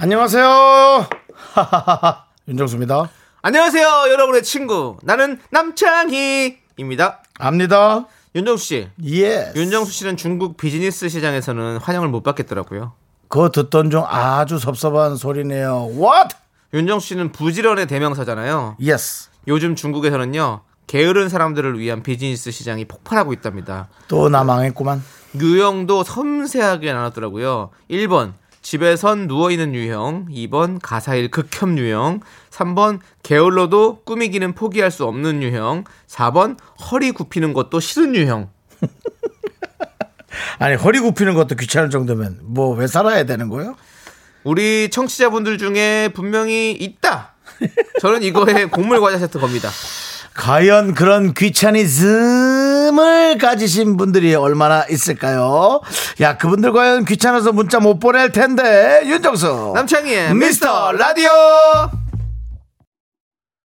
안녕하세요. 윤정수입니다. 안녕하세요, 여러분의 친구. 나는 남창희입니다. 압니다. 윤정수 씨. 예. 윤정수 씨는 중국 비즈니스 시장에서는 환영을 못 받겠더라고요. 그거 듣던 중 아주 섭섭한 소리네요. What? 윤정수 씨는 부지런의 대명사잖아요. Yes. 요즘 중국에서는요, 게으른 사람들을 위한 비즈니스 시장이 폭발하고 있답니다. 또 나 망했구만. 유형도 섬세하게 나눴더라고요. 1번 집에선 누워있는 유형 2번 가사일 극혐 유형 3번 게을러도 꾸미기는 포기할 수 없는 유형 4번 허리 굽히는 것도 싫은 유형. 아니 허리 굽히는 것도 귀찮을 정도면 뭐 왜 살아야 되는 거예요? 우리 청취자분들 중에 분명히 있다. 저는 이거에 곡물 과자 세트 겁니다. 과연 그런 귀차니즘 을 가지신 분들이 얼마나 있을까요? 야, 그분들 과연 귀찮아서 문자 못 보낼 텐데. 윤정수. 남창희의 미스터 라디오.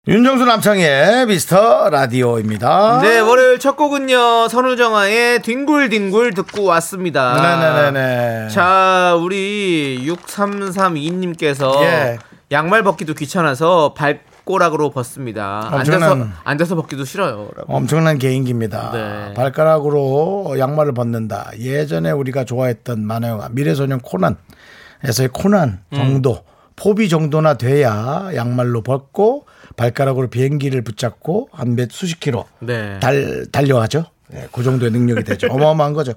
윤정수 남창희의 미스터 라디오입니다. 네 월요일 첫 곡은요 선우정아의 뒹굴뒹굴 듣고 왔습니다 네네네네. 자, 우리 6332님께서 예. 양말 벗기도 귀찮아서 발 꼬락으로 벗습니다. 앉아서 엄청난- 앉아서 벗기도 싫어요. 라고. 엄청난 개인기입니다. 네. 발가락으로 양말을 벗는다. 예전에 우리가 좋아했던 만화영화 미래소년 코난에서의 코난 음. 정도 포비 정도나 돼야 양말로 벗고 발가락으로 비행기를 붙잡고 한 몇 수십 킬로 네. 달 달려가죠. 네, 그 정도의 능력이 되죠. 어마어마한 거죠.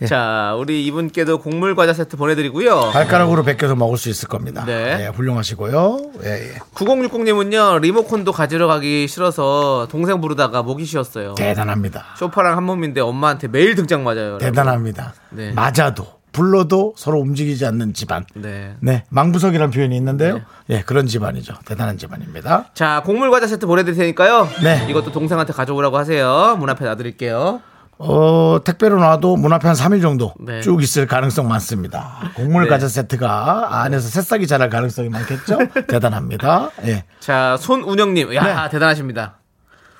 예. 자, 우리 이분께도 곡물 과자 세트 보내드리고요. 발가락으로 벗겨서 먹을 수 있을 겁니다. 네. 예, 훌륭하시고요. 예, 예. 9060님은요 리모컨도 가지러 가기 싫어서 동생 부르다가 목이 쉬었어요. 대단합니다. 쇼파랑 한 몸인데 엄마한테 매일 등장 맞아요. 대단합니다. 네. 맞아도 불러도 서로 움직이지 않는 집안. 네. 네, 망부석이라는 표현이 있는데요. 예, 그런 집안이죠. 대단한 집안입니다. 자, 곡물 과자 세트 보내드릴 테니까요. 네. 이것도 동생한테 가져오라고 하세요. 문 앞에 놔드릴게요. 어, 택배로 놔도 문 앞에 한 3일 정도 네. 쭉 있을 가능성 많습니다. 곡물 네. 과자 세트가 안에서 새싹이 자랄 가능성이 많겠죠? 대단합니다. 예. 자, 손운영님, 야 네. 대단하십니다.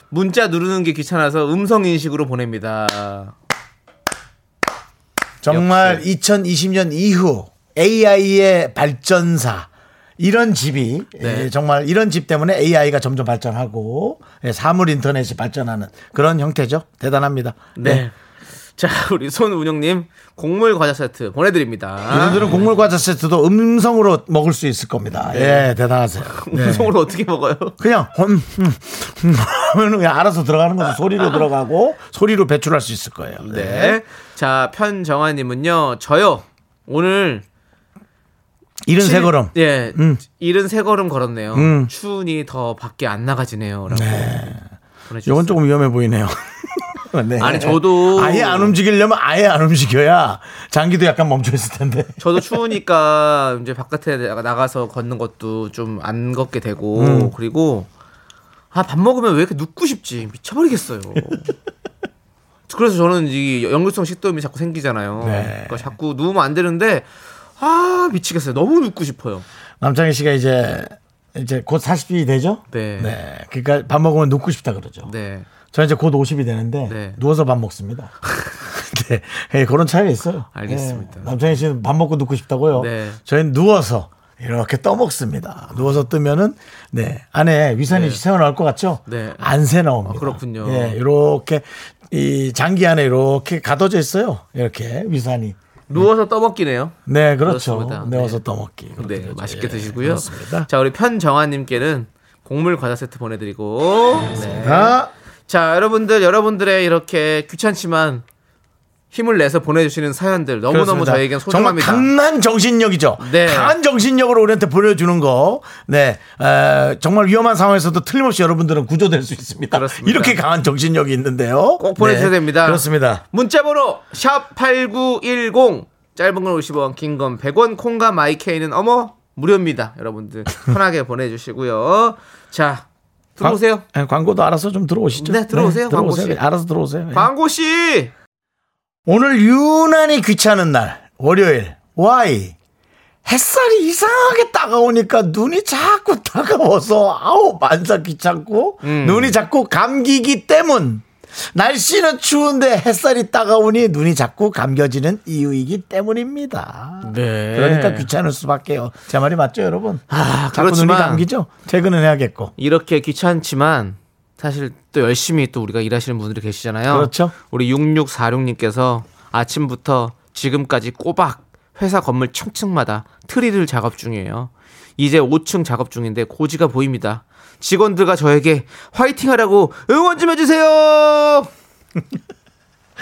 문자 누르는 게 귀찮아서 음성 인식으로 보냅니다. 정말 2020년 이후 AI의 발전사 이런 집이 네. 예, 정말 이런 집 때문에 AI가 점점 발전하고 예, 사물 인터넷이 발전하는 그런 형태죠. 대단합니다. 네. 자, 우리 손운영님 곡물 과자 세트 보내드립니다. 이분들은 곡물 과자 세트도 음성으로 먹을 수 있을 겁니다. 예, 대단하세요. 네. 음성으로 어떻게 먹어요? 그냥 음, 음, 음 하면 그냥 알아서 들어가는 거죠. 소리로 들어가고 소리로 배출할 수 있을 거예요. 네. 네. 자, 편정아님은요, 저요 오늘 이른 칠- 세 걸음. 예, 음. 이른 세 걸음 걸었네요. 음. 추운이 더 밖에 안 나가지네요 라고. 보내주셨어요. 이건 조금 위험해 보이네요. 네. 아니, 저도- 아예 안 움직이려면 아예 안 움직여야 장기도 약간 멈춰 있을 텐데. 저도 추우니까 이제 바깥에 나가- 나가서 걷는 것도 좀 안 걷게 되고 음. 그리고 아 밥 먹으면 왜 이렇게 눕고 싶지 미쳐버리겠어요. 그래서 저는 이 연골성 식도염이 자꾸 생기잖아요. 네. 그러니까 자꾸 누우면 안 되는데 아 미치겠어요. 너무 눕고 싶어요. 남창희 씨가 이제 이제 곧 40이 되죠? 네. 네. 네. 그러니까 밥 먹으면 눕고 싶다 그러죠. 저 이제 곧 50이 되는데 네. 누워서 밥 먹습니다. 네. 예, 그런 차이가 있어요. 알겠습니다. 예, 남창희 씨는 밥 먹고 눕고 싶다고요. 네. 저희는 누워서 이렇게 떠먹습니다. 누워서 뜨면은 네 안에 위산이 네. 새어 나올 것 같죠? 네. 안 새 나옵니다. 아, 그렇군요. 예, 이렇게 이 장기 안에 이렇게 가둬져 있어요. 이렇게 위산이. 누워서 떠먹기네요. 네, 그렇죠. 그렇습니다. 내워서 네. 떠먹기. 네, 되죠. 맛있게 예, 드시고요. 그렇습니다. 자, 우리 편정아님께는 곡물 과자 세트 보내드리고. 네. 자, 자, 여러분들, 여러분들의 이렇게 귀찮지만 힘을 내서 보내주시는 사연들 너무너무 그렇습니다. 저희에겐 정말 소중합니다. 강한 정신력이죠. 네. 강한 정신력으로 우리한테 보여주는 거. 네. 에, 정말 위험한 상황에서도 틀림없이 여러분들은 구조될 수 있습니다. 그렇습니다. 이렇게 강한 정신력이 있는데요. 꼭 보내주셔야 네. 됩니다. 그렇습니다. 문자번호 샵 8910 짧은 건 50원, 긴 건 100원, 콩과 마이케이는 어머 무료입니다. 여러분들 편하게 보내주시고요. 자 들어오세요. 광, 예, 광고도 알아서 좀 들어오시죠. 네, 들어오세요, 광고 씨. 알아서 들어오세요. 예. 광고 씨. 오늘 유난히 귀찮은 날 월요일 와이 햇살이 이상하게 따가우니까 눈이 자꾸 따가워서 아우 만사 귀찮고 음. 눈이 자꾸 감기기 때문 날씨는 추운데 햇살이 따가우니 눈이 자꾸 감겨지는 이유이기 때문입니다. 네. 그러니까 귀찮을 수밖에요. 제 말이 맞죠, 여러분? 아, 자꾸 그렇지만 눈이 감기죠. 퇴근은 해야겠고. 이렇게 귀찮지만 사실 또 열심히 또 우리가 일하시는 분들이 계시잖아요. 그렇죠. 우리 6646님께서 아침부터 지금까지 꼬박 회사 건물 층층마다 트리를 작업 중이에요. 이제 5층 작업 중인데 고지가 보입니다. 직원들과 저에게 화이팅 하라고 응원 좀 해주세요!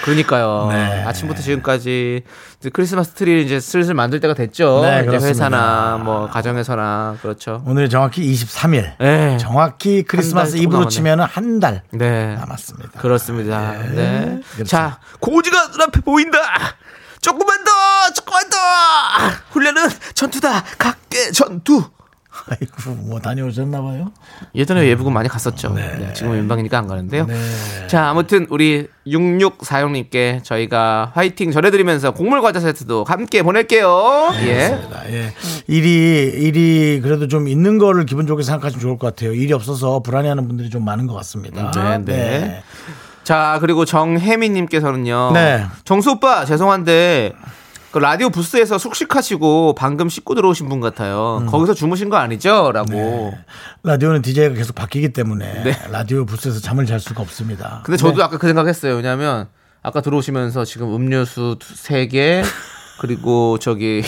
그러니까요. 네. 아침부터 지금까지 크리스마스 트리를 이제 슬슬 만들 때가 됐죠. 네, 이제 그렇습니다. 회사나 뭐 가정에서나 그렇죠. 오늘이 정확히 23일. 네. 정확히 크리스마스 한달 이브로 남았네. 치면 한달 네. 남았습니다. 그렇습니다. 네. 그렇죠. 자, 고지가 눈앞에 보인다. 조금만 더, 조금만 더. 훈련은 전투다. 각개 전투. 아이고, 뭐 다녀오셨나 봐요. 예전에 예비군 많이 갔었죠. 네, 지금 민방위니까 안 가는데요. 네. 자, 아무튼 우리 6646님께 저희가 화이팅 전해드리면서 곡물 과자 세트도 함께 보낼게요. 예. 예. 일이, 일이 그래도 좀 있는 거를 기분 좋게 생각하시면 좋을 것 같아요. 일이 없어서 불안해하는 분들이 좀 많은 것 같습니다. 네, 네. 자, 그리고 정혜민님께서는요. 네. 정수 오빠, 죄송한데, 그 라디오 부스에서 숙식하시고 방금 씻고 들어오신 분 같아요. 음. 거기서 주무신 거 아니죠? 라고. 네. 라디오는 DJ가 계속 바뀌기 때문에 네. 라디오 부스에서 잠을 잘 수가 없습니다. 근데 저도 아까 그 생각했어요. 왜냐면 아까 들어오시면서 지금 음료수 두- 세 개, 그리고 저기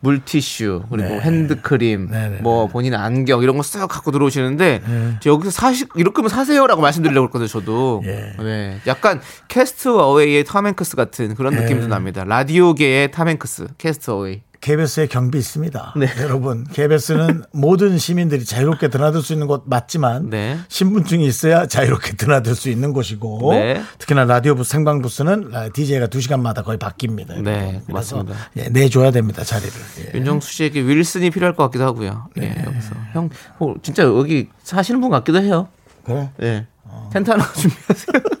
물티슈, 그리고 핸드크림, 네, 네, 뭐 본인 안경 이런 거 싹 갖고 들어오시는데 저 여기서 사시 이럴 거면 사세요라고 말씀드리려고 했거든요. 저도. 예. 네. 약간 캐스트 어웨이의 탐 행크스 같은 그런 예. 느낌도 납니다. 라디오계의 탐 행크스, 캐스트 어웨이. KBS에 경비 있습니다. 네. 여러분, KBS는 모든 시민들이 자유롭게 드나들 수 있는 곳 맞지만 네. 신분증이 있어야 자유롭게 드나들 수 있는 곳이고 네. 특히나 라디오 부스 생방 부스는 DJ가 2시간마다 거의 바뀝니다. 네, 맞습니다. 예, 내줘야 됩니다, 자리를. 예. 윤정수 씨에게 윌슨이 필요할 것 같기도 하고요. 네. 예, 여기서 형, 어, 진짜 여기 사시는 분 같기도 해요. 그래? 예. 텐트 하나 준비하세요.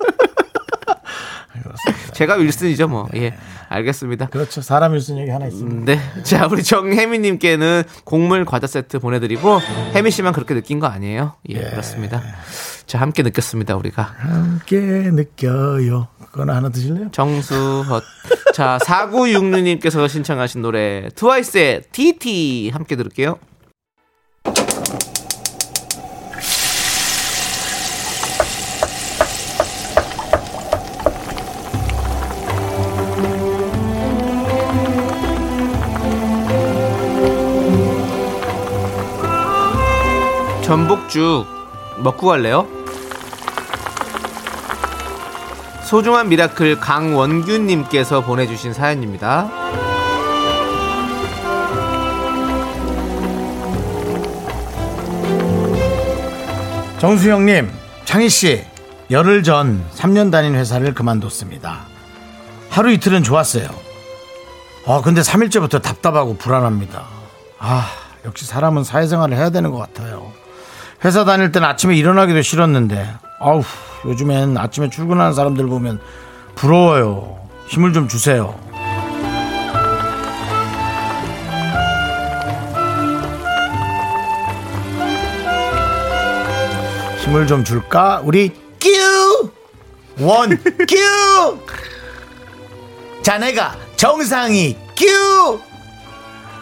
제가 윌슨이죠, 뭐. 예. 알겠습니다. 그렇죠. 사람 일순 얘기 하나 있습니다. 네. 자, 우리 정혜미님께는 곡물 과자 세트 보내드리고, 혜미 씨만 그렇게 느낀 거 아니에요? 예, 그렇습니다. 자, 함께 느꼈습니다, 우리가. 함께 느껴요. 그거나 하나 드실래요? 정수헛. 자, 4966님께서 신청하신 노래, 트와이스의 TT 함께 들을게요. 전복죽 먹고 갈래요? 소중한 미라클 강원균님께서 보내주신 사연입니다. 정수영님, 창희씨, 열흘 전 3년 다닌 회사를 그만뒀습니다. 하루 이틀은 좋았어요. 아, 근데 3일째부터 답답하고 불안합니다. 아, 역시 사람은 사회생활을 해야 되는 것 같아요. 회사 다닐 땐 아침에 일어나기도 싫었는데, 아우, 요즘엔 아침에 출근하는 사람들 보면 부러워요. 힘을 좀 주세요. 힘을 좀 줄까? 우리 큐! 원, 큐! 자네가 정상이 큐!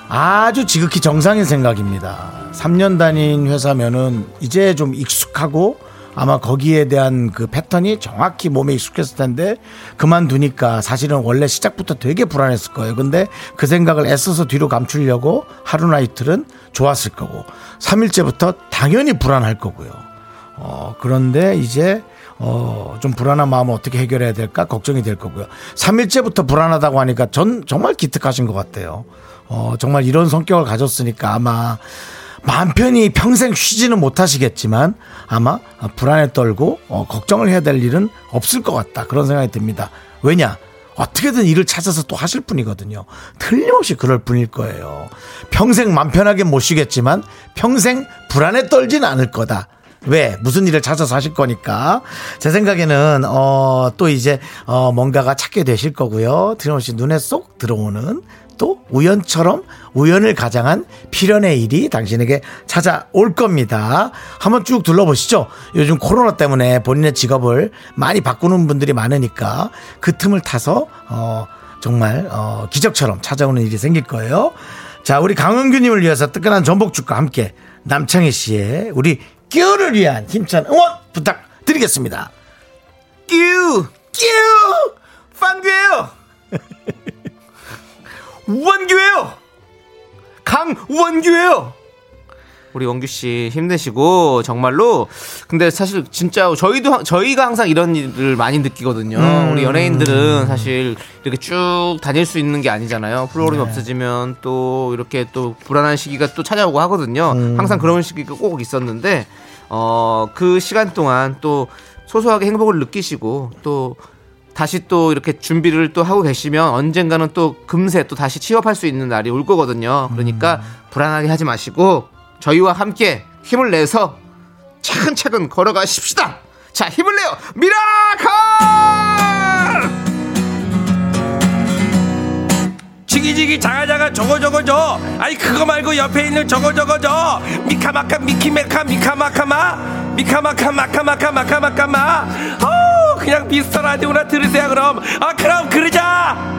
아주 지극히 정상인 생각입니다. 3년 다닌 회사면은 이제 좀 익숙하고 아마 거기에 대한 그 패턴이 정확히 몸에 익숙했을 텐데 그만두니까 사실은 원래 시작부터 되게 불안했을 거예요. 근데 그 생각을 애써서 뒤로 감추려고 하루나 이틀은 좋았을 거고 3일째부터 당연히 불안할 거고요. 어, 그런데 이제 어, 좀 불안한 마음을 어떻게 해결해야 될까 걱정이 될 거고요. 3일째부터 불안하다고 하니까 전 정말 기특하신 것 같아요. 어, 정말 이런 성격을 가졌으니까 아마 편히 평생 쉬지는 못하시겠지만 아마 불안에 떨고 어, 걱정을 해야 될 일은 없을 것 같다. 그런 생각이 듭니다. 왜냐? 어떻게든 일을 찾아서 또 하실 분이거든요. 틀림없이 그럴 분일 거예요. 평생 맘 편하게 못 쉬겠지만 평생 불안에 떨진 않을 거다. 왜 무슨 일을 찾아서 하실 거니까 제 생각에는 어 또 이제 어 뭔가가 찾게 되실 거고요 틀림없이 눈에 쏙 들어오는 또 우연처럼 우연을 가장한 필연의 일이 당신에게 찾아올 겁니다. 한번 쭉 둘러보시죠. 요즘 코로나 때문에 본인의 직업을 많이 바꾸는 분들이 많으니까 그 틈을 타서 어 정말 어 기적처럼 찾아오는 일이 생길 거예요. 자, 우리 강은규님을 위해서 뜨끈한 전복죽과 함께 남창희 씨의 우리 끼우를 위한 힘찬 응원 부탁드리겠습니다. 끼우 끼우 빵규예요 원규예요 강원규예요 우리 원규 씨 힘내시고 정말로 근데 사실 진짜 저희도 저희가 항상 이런 일을 많이 느끼거든요. 우리 연예인들은 사실 이렇게 쭉 다닐 수 있는 게 아니잖아요. 프로그램이 없어지면 또 이렇게 또 불안한 시기가 또 찾아오고 하거든요. 항상 그런 시기가 꼭 있었는데 어 그 시간 동안 또 소소하게 행복을 느끼시고 또 다시 또 이렇게 준비를 또 하고 계시면 언젠가는 또 금세 또 다시 취업할 수 있는 날이 올 거거든요. 그러니까 불안하게 하지 마시고 저희와 함께 힘을 내서 차근차근 걸어가십시다. 자, 힘을 내요. miracle! 지기지기 자가자가 저거 저거 저 아니 그거 말고 옆에 있는 저거 저거 저 미카마카 미키메카 미카마카마 미카마카 마카마카 마카마카 마 어 그냥 미스터 라디오나 들으세요 그럼 아 그럼 그러자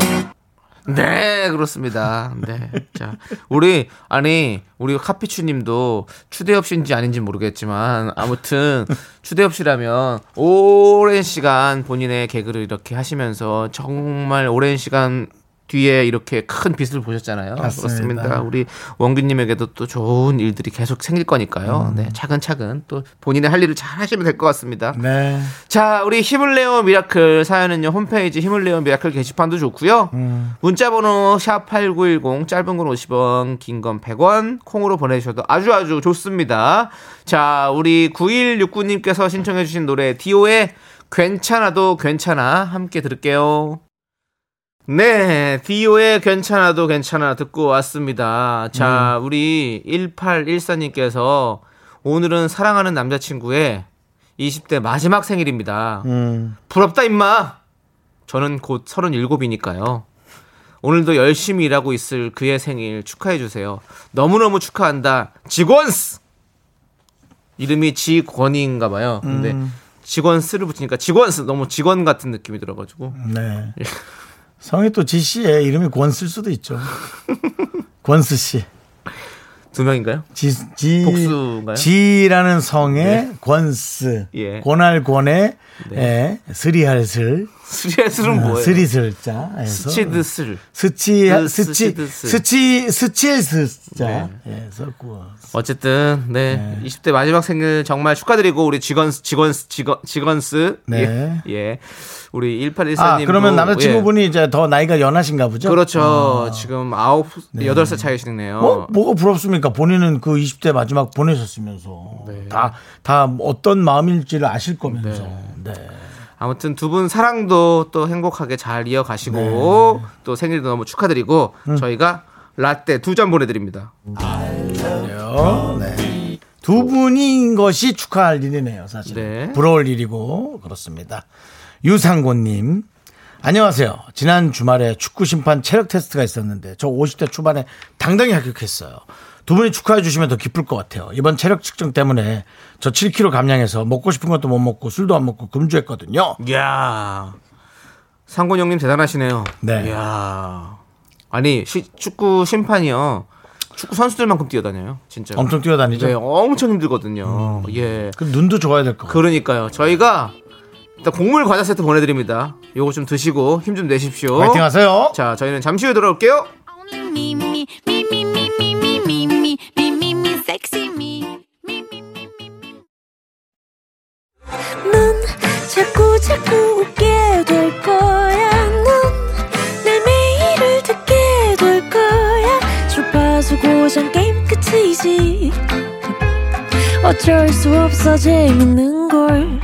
네, 그렇습니다. 네. 자, 우리, 아니, 우리 카피추 님도 추대엽 씨인지 아닌지 모르겠지만, 아무튼, 추대엽 씨라면, 오랜 시간 본인의 개그를 이렇게 하시면서, 정말 오랜 시간 뒤에 이렇게 큰 빛을 보셨잖아요. 맞습니다. 그렇습니다. 우리 원규님에게도 또 좋은 일들이 계속 생길 거니까요. 네, 차근차근 또 본인의 할 일을 잘 하시면 될 것 같습니다. 네. 자, 우리 힘을 내요 miracle 사연은요. 홈페이지 힘을 내요 미라클 게시판도 좋고요. 문자 번호 sharp 8910 짧은 건 50원, 긴 건 100원 콩으로 보내 주셔도 아주 아주 좋습니다. 자, 우리 9169님께서 신청해 주신 노래 디오의 괜찮아도 괜찮아 함께 들을게요. 네, 디오의 괜찮아도 괜찮아 듣고 왔습니다. 자, 우리 1814님께서 오늘은 사랑하는 남자친구의 20대 마지막 생일입니다. 음. 부럽다 임마. 저는 곧 37이니까요. 오늘도 열심히 일하고 있을 그의 생일 축하해 주세요. 너무너무 축하한다. 직원스. 이름이 지권인가 봐요. 근데 직원스를 붙이니까 직원스 너무 직원 같은 느낌이 들어 가지고. 네. 성이 또 지 씨의 이름이 권쓸 수도 있죠. 권스 씨. 두 명인가요? 지, 지, 복수인가요? 지라는 성의 권스. 예. 권할 권에, 예, 스리할 슬. 스리슬은 뭐예요? 스리슬자. 스치드 슬. 스치, 그 스치. 스치, 스치엘 스자. 네. 예, 섞고. 어쨌든 네, 20대 마지막 생일 정말 축하드리고 우리 직원스 직원스 직원 직원스 네. 예, 예. 우리 1814님 아, 그러면 남자친구분이 이제 더 나이가 연하신가 보죠? 그렇죠. 지금 아홉 여덟 살 차이시네요. 뭐, 뭐가 부럽습니까? 본인은 그 20대 마지막 보내셨으면서. 다, 다 어떤 마음일지를 아실 거면서. 네. 아무튼 두 분 사랑도 또 행복하게 잘 이어가시고 네. 또 생일도 너무 축하드리고 음. 저희가 라떼 두 잔 보내드립니다. 그래요. 네. 두 분인 것이 축하할 일이네요, 사실. 네. 부러울 일이고, 그렇습니다. 유상곤님. 안녕하세요. 지난 주말에 축구 심판 체력 테스트가 있었는데 저 50대 초반에 당당히 합격했어요. 두 분이 축하해 주시면 더 기쁠 것 같아요. 이번 체력 측정 때문에 저 7kg 감량해서 먹고 싶은 것도 못 먹고 술도 안 먹고 금주했거든요. 이야 상곤 형님 대단하시네요. 네. 이야 아니 시- 축구 심판이요. 축구 선수들만큼 뛰어다녀요. 진짜. 엄청 뛰어다니죠. 네, 엄청 힘들거든요. 예. 그 눈도 좋아야 될 것 같아요. 그러니까요. 저희가 일단 곡물 과자 세트 보내드립니다. 요거 좀 드시고 힘 좀 내십시오. 파이팅 하세요. 자, 저희는 잠시 후에 돌아올게요. 자꾸 자꾸 웃게 될 거야. 넌내 매일을 듣게 될 거야. 주파수 고정 게임 끝이지. 어쩔 수 없어 재밌는 걸.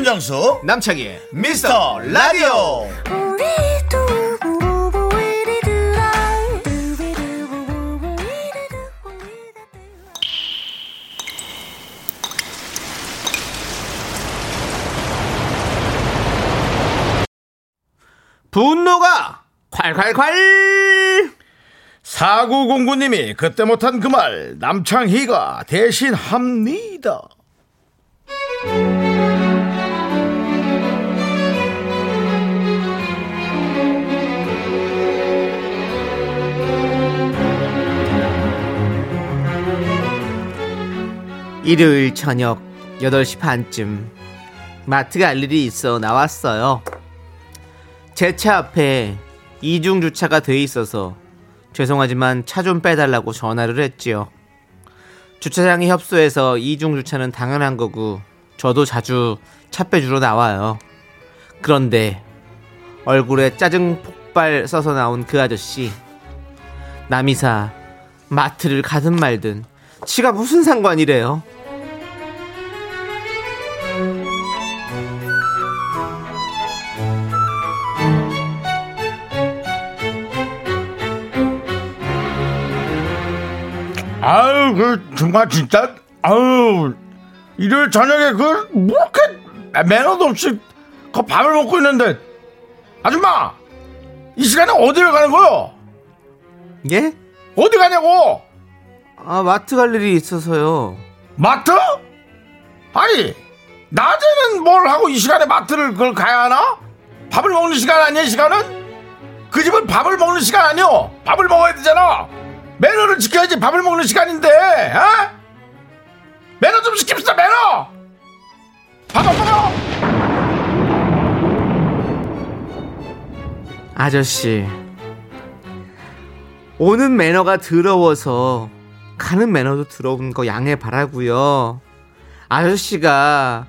윤정수 남창희의 미스터 라디오. 분노가 콸콸콸 4909님이 그때 못한 그 말 남창희가 대신 합니다 일요일 저녁 8시 반쯤 마트 갈 일이 있어 나왔어요. 제 차 앞에 이중 주차가 돼 있어서 죄송하지만 차 좀 빼달라고 전화를 했지요. 주차장이 협소해서 이중 주차는 당연한 거고 저도 자주 차 빼주러 나와요. 그런데 얼굴에 짜증 폭발 써서 나온 그 아저씨 남이사 마트를 가든 말든 지가 무슨 상관이래요. 아유 그 정말 진짜 아유 일요일 저녁에 그 뭐렇게 매너도 없이 그 밥을 먹고 있는데 아줌마 이 시간에 어디를 가는 거요? 예? 어디 가냐고? 아 마트 갈 일이 있어서요. 마트? 아니 낮에는 뭘 하고 이 시간에 마트를 그걸 가야 하나? 밥을 먹는 시간 아니야 이 시간은? 그 집은 밥을 먹는 시간 아니요 밥을 먹어야 되잖아 매너를 지켜야지 밥을 먹는 시간인데 어? 매너 좀 지킵시다 매너 밥 안 먹어 아저씨 오는 매너가 더러워서 가는 매너도 더러운 거 양해 바라고요. 아저씨가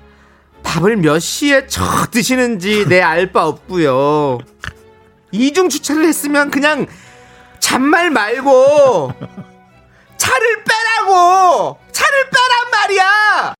밥을 몇 시에 척 드시는지 내 알 바 없고요. 이중 주차를 했으면 그냥 잔말 말고 차를 빼라고 차를 빼란 말이야.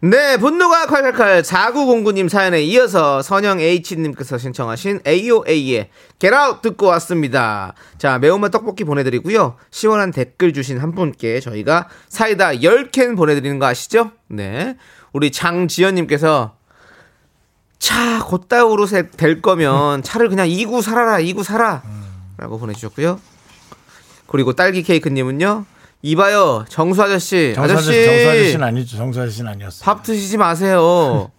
네, 분노가 칼칼칼 4909님 사연에 이어서 선영 H님께서 신청하신 AOA의 Get Out 듣고 왔습니다. 자, 매운맛 떡볶이 보내드리고요. 시원한 댓글 주신 한 분께 저희가 사이다 10캔 보내드리는 거 아시죠? 네. 우리 장지연님께서 차 곧다우로 될 거면 차를 그냥 이구 살아라, 이구 살아. 라고 보내주셨고요. 그리고 딸기 케이크님은요. 이봐요, 정수 아저씨. 정수 아저씨 아저씨. 정수 아저씨는 아니죠 정수 아저씨는 아니었어 밥 드시지 마세요.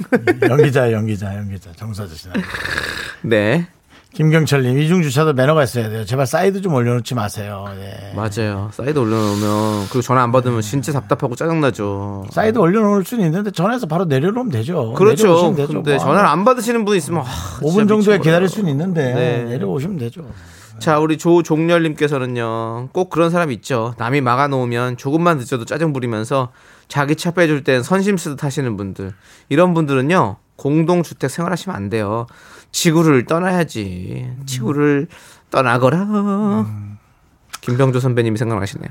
연기자 연기자 연기자 정수 아저씨는 아니죠. 네. 김경철님 이중 주차도 매너가 있어야 돼요 제발 사이드 좀 올려놓지 마세요 예. 맞아요. 사이드 올려놓으면 그리고 전화 안 받으면 진짜 답답하고 짜증나죠. 사이드 올려놓을 수는 있는데 전화해서 바로 내려놓으면 되죠. 그렇죠. 되죠. 근데 뭐. 전화를 안 받으시는 분 있으면 아, 5분 진짜 정도에 미쳐버려요. 기다릴 수는 있는데 네. 내려오시면 되죠. 자, 우리 조종렬님께서는요. 꼭 그런 사람 있죠. 남이 막아놓으면 조금만 늦어도 짜증 부리면서 자기 차 빼줄 땐 선심 쓰듯 하시는 분들. 이런 분들은요. 공동주택 생활하시면 안 돼요. 지구를 떠나야지. 지구를 떠나거라. 김병조 선배님이 생각나시네요.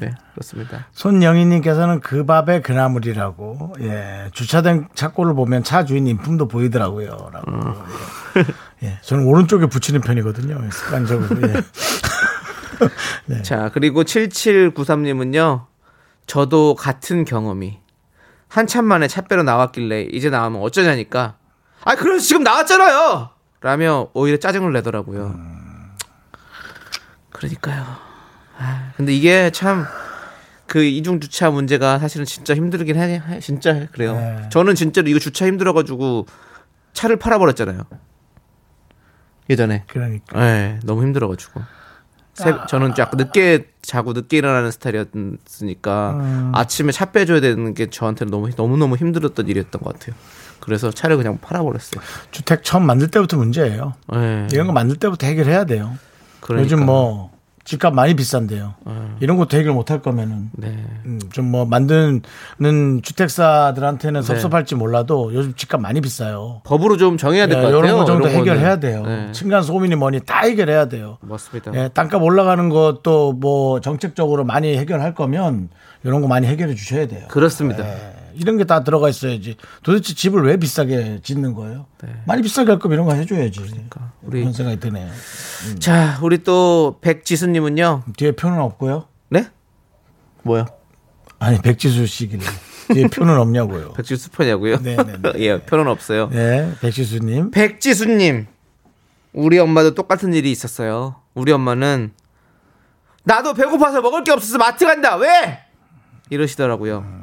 네, 그렇습니다. 손영희님께서는 그 밥의 그나물이라고 예 주차된 차고를 보면 차 주인 인품도 보이더라고요.라고 예. 예, 저는 오른쪽에 붙이는 편이거든요. 습관적으로 예. 네. 자, 그리고 7793님은요. 저도 같은 경험이 한참 만에 차 빼러 나왔길래 이제 나오면 어쩌냐니까. 아, 그래서 지금 나왔잖아요. 라며 오히려 짜증을 내더라고요. 그러니까요. 아, 근데 이게 참 그 이중 주차 문제가 사실은 진짜 힘들긴 해. 해- 진짜 그래요. 네. 저는 진짜로 이거 주차 힘들어가지고 차를 팔아버렸잖아요. 예전에. 그러니까 네, 너무 힘들어가지고. 새- 저는 약간 늦게 자고 늦게 일어나는 스타일이었으니까 아침에 차 빼줘야 되는 게 저한테는 너무 너무 너무 힘들었던 일이었던 것 같아요. 그래서 차를 그냥 팔아버렸어요. 주택 처음 만들 때부터 문제예요. 네, 이런 거 만들 때부터 해결해야 돼요. 그러니까. 요즘 뭐 집값 많이 비싼데요. 이런 것도 해결 못 할 거면은 네, 좀뭐 만드는 주택사들한테는 섭섭할지 몰라도 요즘 집값 많이 비싸요. 법으로 좀 정해야 될 것 같아요. 이런 거 정도. 해결해야 돼요. 네, 층간 소음이니 뭐니 다 해결해야 돼요. 맞습니다. 예, 땅값 올라가는 것도 뭐 정책적으로 많이 해결할 거면 이런 거 많이 해결해 주셔야 돼요. 그렇습니다. 예, 이런 게 다 들어가 있어야지. 도대체 집을 왜 비싸게 짓는 거예요? 많이 비싸게 할 거면 이런 거 해줘야지. 우리- 그런 생각이 드네요. 자, 우리 또 백지수님은요. 뒤에 표는 없고요. 네? 뭐요? 아니 백지수 씨길래 뒤에 표는 없냐고요. 백지수 표냐고요? 네, 네, 네. 예, 표는 없어요. 네, 백지수님. 백지수님, 우리 엄마도 똑같은 일이 있었어요. 우리 엄마는 나도 배고파서 먹을 게 없어서 마트 간다. 왜? 이러시더라고요.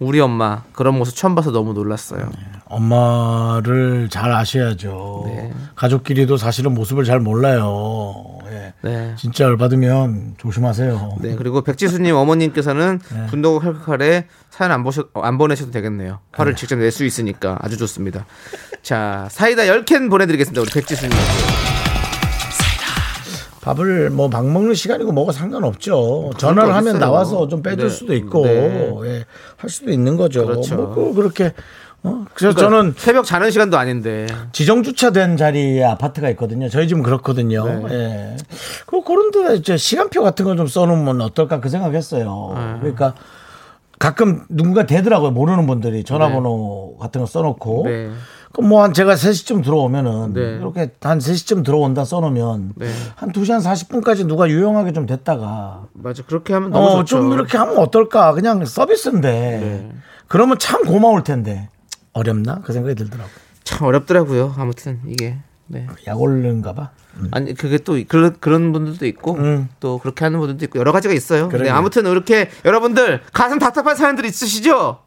우리 엄마 그런 모습 처음 봐서 너무 놀랐어요. 엄마를 잘 아셔야죠. 네. 가족끼리도 사실은 모습을 잘 몰라요. 예. 네. 진짜 열받으면 조심하세요. 네 그리고 백지수님 어머님께서는 네. 분노가 칼칼칼에 사연 안 보셔 안 보내셔도 되겠네요. 화를 직접 낼 수 있으니까 아주 좋습니다. 자 사이다 10캔 보내드리겠습니다. 우리 백지수님. 밥을 뭐 밥 먹는 시간이고 뭐가 상관없죠. 전화를 하면. 나와서 좀 빼줄 네. 수도 있고 네. 예, 할 수도 있는 거죠. 그렇죠. 뭐 그- 그렇게 어? 그래서 그러니까 저는 새벽 자는 시간도 아닌데 지정 주차된 자리에 아파트가 있거든요. 저희 집은 그렇거든요. 네. 예. 그 그런데 이제 시간표 같은 거 좀 써놓으면 어떨까 그 생각했어요. 네. 그러니까 가끔 누군가 되더라고요. 모르는 분들이 전화번호 같은 거 써놓고. 네. 그럼 뭐 한 제가 3시쯤 들어오면은 네. 이렇게 한 3시쯤 들어온다 써놓으면 네. 한 2시 한 40분까지 누가 유용하게 좀 됐다가 맞아 그렇게 하면 너무 어, 좋죠. 좀 이렇게 하면 어떨까? 그냥 서비스인데. 네. 그러면 참 고마울 텐데. 어렵나? 그 생각이 들더라고요. 참 어렵더라고요. 아무튼 이게 네. 약 올른가 봐. 아니 그게 또 그런 그런 분들도 있고 음. 또 그렇게 하는 분들도 있고 여러 가지가 있어요. 네, 그러게요. 아무튼 이렇게 여러분들 가슴 답답한 사연들 있으시죠?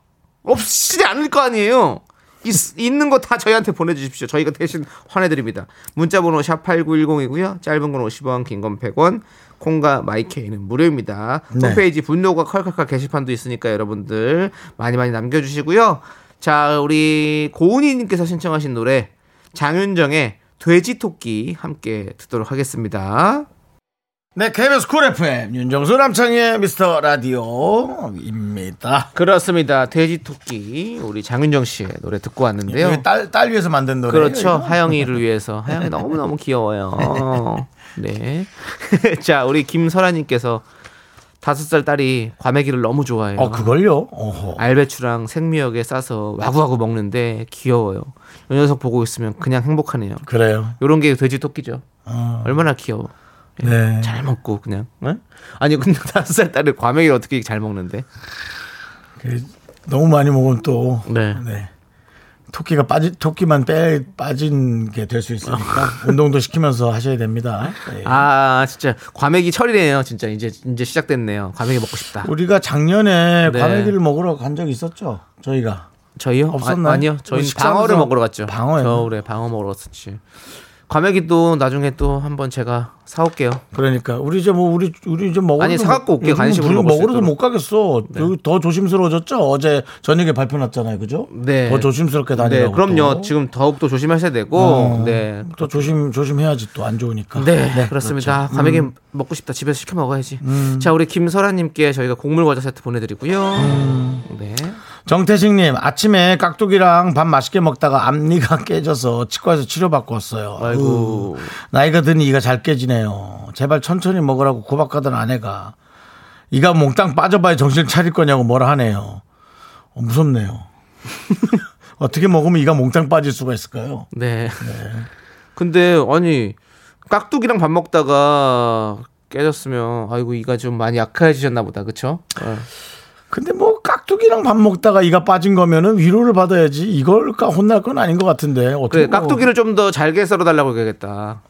없으시지 않을 거 아니에요. 있, 있는 거 다 저희한테 보내주십시오. 저희가 대신 화내드립니다. 문자번호 sharp #8910이고요. 짧은 건 50원, 긴 건 100원. 콩과 마이케이는 무료입니다. 네. 홈페이지 분노가 콸콸콸 게시판도 있으니까 여러분들 많이 많이 남겨주시고요. 자, 우리 고은희님께서 신청하신 노래 장윤정의 돼지 토끼 함께 듣도록 하겠습니다. 네, KBS Cool FM 윤정수 남창희 미스터 라디오입니다. 그렇습니다. 돼지 토끼 우리 장윤정 씨의 노래 듣고 왔는데요. 딸, 딸 위해서 만든 노래. 그렇죠. 하영이를 위해서. 하영이 너무 너무 귀여워요. 네. 자, 우리 김설아님께서 다섯 살 딸이 과메기를 너무 좋아해요. 어, 그걸요? 어허. 알배추랑 생미역에 싸서 와구와구 먹는데 귀여워요. 이 녀석 보고 있으면 그냥 행복하네요. 그래요. 요런 게 돼지 토끼죠. 어, 얼마나 귀여워. 네. 잘 먹고 그냥. 어? 아니 근데 다섯 살 딸이 과메기를 어떻게 잘 먹는데? 그, 너무 많이 먹으면 또. 네. 네. 토끼가 빠지, 토끼만 빼, 빠진 게 될 수 있으니까 운동도 시키면서 하셔야 됩니다. 네. 아 진짜 과메기 철이네요. 진짜 이제 이제 시작됐네요. 과메기 먹고 싶다. 우리가 작년에 네. 과메기를 먹으러 간 적이 있었죠. 저희가. 저희요? 없었나요? 아, 아니요. 저희는 우리 식사하면서 방어를 먹으러 갔죠. 방어였나? 겨울에 방어 먹으러 갔었지. 과메기 도 나중에 또 한번 제가 사올게요. 그러니까 우리 이제 뭐 우리 우리 이제 먹으러 아니, 사갖고 올게요. 간식으로 먹으러도. 못 가겠어. 여기 더 조심스러워졌죠. 어제 저녁에 발표 났잖아요, 그죠? 네. 더 조심스럽게 네, 다니라고. 그럼요. 또. 지금 더욱 더 조심하셔야 되고, 어, 네, 또 조심 조심해야지 또 안 좋으니까. 네, 그렇습니다. 그렇죠. 과메기 음. 먹고 싶다. 집에서 시켜 먹어야지. 자, 우리 김설아님께 저희가 곡물 과자 세트 보내드리고요. 음. 네. 정태식님 아침에 깍두기랑 밥 맛있게 먹다가 앞니가 깨져서 치과에서 치료받고 왔어요. 아이고. 으, 나이가 드니 이가 잘 깨지네요. 제발 천천히 먹으라고 구박하던 아내가 이가 몽땅 빠져봐야 정신 차릴 거냐고 뭐라 하네요. 어, 무섭네요. 어떻게 먹으면 이가 몽땅 빠질 수가 있을까요? 네. 근데 아니 깍두기랑 밥 먹다가 깨졌으면 아이고 이가 좀 많이 약해지셨나 보다. 그쵸? 어. 근데 뭐 깍두기랑 밥 먹다가 이가 빠진 거면은 위로를 받아야지. 이걸까 혼날 건 아닌 것 같은데. 어떻게 그래 깍두기를 좀 더 잘게 썰어 달라고 그러겠다.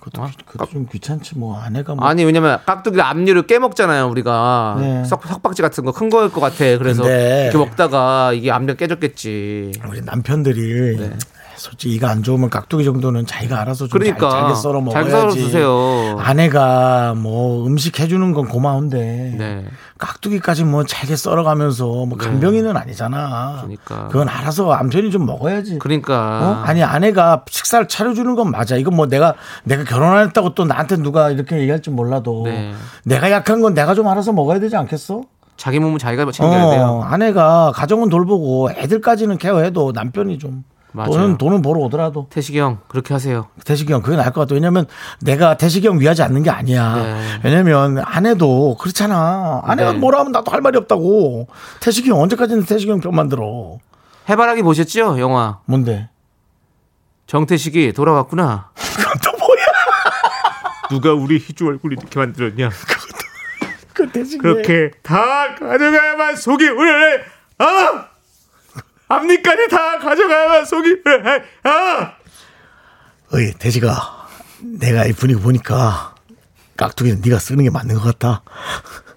그것도, 귀- 그것도 좀 귀찮지 뭐. 아내가 뭐. 아니 왜냐면 깍두기 앞니를 깨먹잖아요 우리가. 네. 석, 석박지 같은 거 큰 거일 것 같아. 그래서 이렇게 먹다가 이게 앞니가 깨졌겠지. 우리 남편들이 네. 솔직히 이가 안 좋으면 깍두기 정도는 자기가 알아서 좀 그러니까 잘, 게 썰어 잘 먹어야지. 썰어 드세요 아내가 뭐 음식 해주는 건 고마운데 네. 깍두기까지 뭐 잘게 썰어가면서 뭐 간병인은 아니잖아. 그러니까. 그건 알아서 남편이 좀 먹어야지. 그러니까 어? 아니 아내가 식사를 차려주는 건 맞아. 이건 뭐 내가 내가 결혼 안 했다고 또 나한테 누가 이렇게 얘기할지 몰라도 네. 내가 약한 건 내가 좀 알아서 먹어야 되지 않겠어? 자기 몸은 자기가 챙겨야 어, 돼요 아내가 가정은 돌보고 애들까지는 케어해도 남편이 좀 맞아요. 돈은 돈은 벌어 오더라도 태식이 형 그렇게 하세요. 태식이 형 그게 나을 것 같아. 왜냐면 내가 태식이 형 위하지 않는 게 아니야. 네. 왜냐면 아내도 그렇잖아. 아내가 네. 뭐라 하면 나도 할 말이 없다고. 태식이 형 언제까지는 태식이 형 편만 들어. 해바라기 보셨죠? 영화 뭔데? 정태식이 돌아왔구나. 또 뭐야? 누가 우리 희주 얼굴 이렇게 만들었냐? 그 태식이 그렇게 다 가져가야만 속이 우려해. 아! 앞니까지 다 가져가야만 속이. 아! 어이 태식아 내가 이 분위기 보니까 깍두기는 네가 쓰는 게 맞는 것 같다.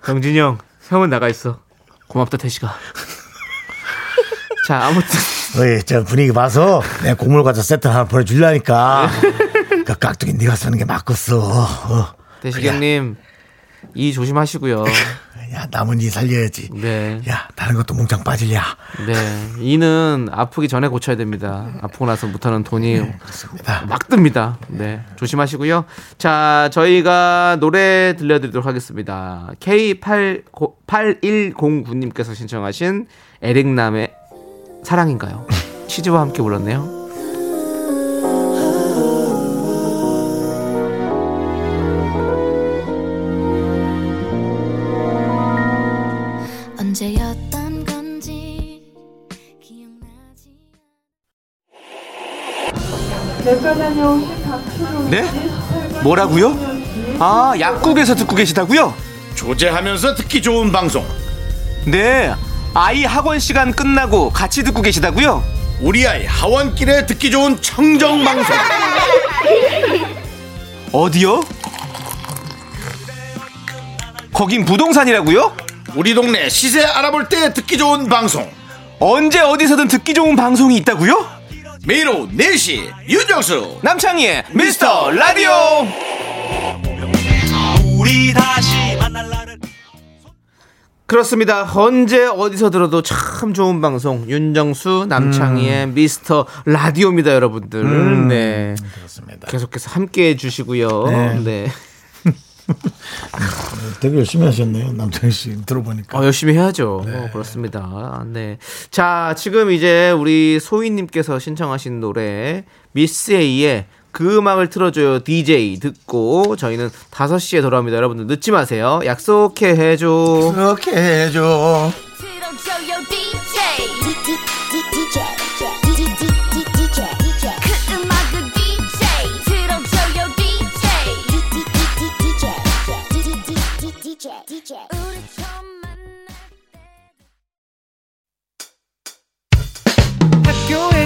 정진이 형, 형은 나가 있어. 고맙다 태식아. 자 아무튼 어이 저 분위기 봐서 내가 곡물 과자 세트 하나 보내주려니까 그 깍두기 네가 쓰는 게 맞겠어. 어. 태식 형님 이 조심하시고요. 야 남은 이 살려야지. 네, 야 다른 것도 몽창 빠질랴. 네 이는 아프기 전에 고쳐야 됩니다. 아프고 나서 못하는 돈이 그렇습니다. 막 듭니다. 네, 조심하시고요. 자, 저희가 노래 들려드리도록 하겠습니다. K8109님께서 신청하신 에릭남의 사랑인가요? 치즈와 함께 불렀네요. 네? 뭐라고요? 아, 약국에서 듣고 계시다고요? 조제하면서 듣기 좋은 방송. 네. 아이 학원 시간 끝나고 같이 듣고 계시다고요? 우리 아이 하원길에 듣기 좋은 청정 방송. 어디요? 거긴 부동산이라고요? 우리 동네 시세 알아볼 때 듣기 좋은 방송. 언제 어디서든 듣기 좋은 방송이 있다고요? 매일 오후 4시 윤정수 남창희의 미스터 라디오 그렇습니다. 언제 어디서 들어도 참 좋은 방송 윤정수 남창희의 미스터 라디오입니다, 여러분들. 네. 그렇습니다. 계속해서 함께 해주시고요. 네. 네. 되게 열심히 하셨네요. 남창희 씨 들어보니까. 어, 열심히 해야죠. 어, 그렇습니다. 네. 자, 지금 이제 우리 소희님께서 신청하신 노래, 미스 A의 그 음악을 틀어줘요, DJ 듣고 저희는 5시에 돌아옵니다. 여러분들 늦지 마세요. 약속해 해줘. 그렇게 해줘.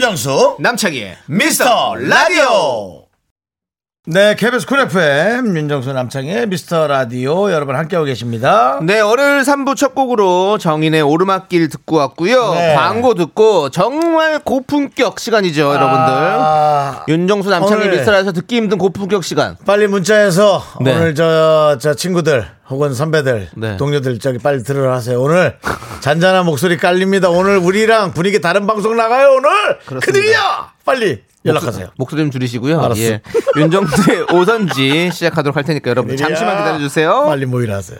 윤정수 남창희의 미스터 라디오. 네, KBS Cool FM 윤정수 남창희 미스터 라디오 여러분 함께하고 계십니다. 네, 월요일 3부 첫 곡으로 정인의 오르막길 듣고 왔고요. 네. 광고 듣고 정말 고품격 시간이죠, 여러분들. 아, 윤정수 남창희 오늘- 미스터라에서 듣기 힘든 고품격 시간. 빨리 문자해서 네. 오늘 저, 저 친구들 혹은 선배들, 네. 동료들 저기 빨리 들으라 하세요. 오늘 잔잔한 목소리 깔립니다. 오늘 우리랑 분위기 다른 방송 나가요. 오늘 큰일이야. 빨리 연락하세요. 목소리 좀 줄이시고요. 알았어. 예. 윤정수의 오선지 시작하도록 할 테니까 여러분 큰일이야. 잠시만 기다려 주세요. 빨리 모이라 하세요.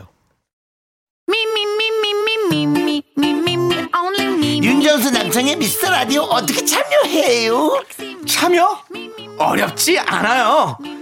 윤정수 남성의 미스터 라디오 어떻게 참여해요? 참여? 어렵지 않아요.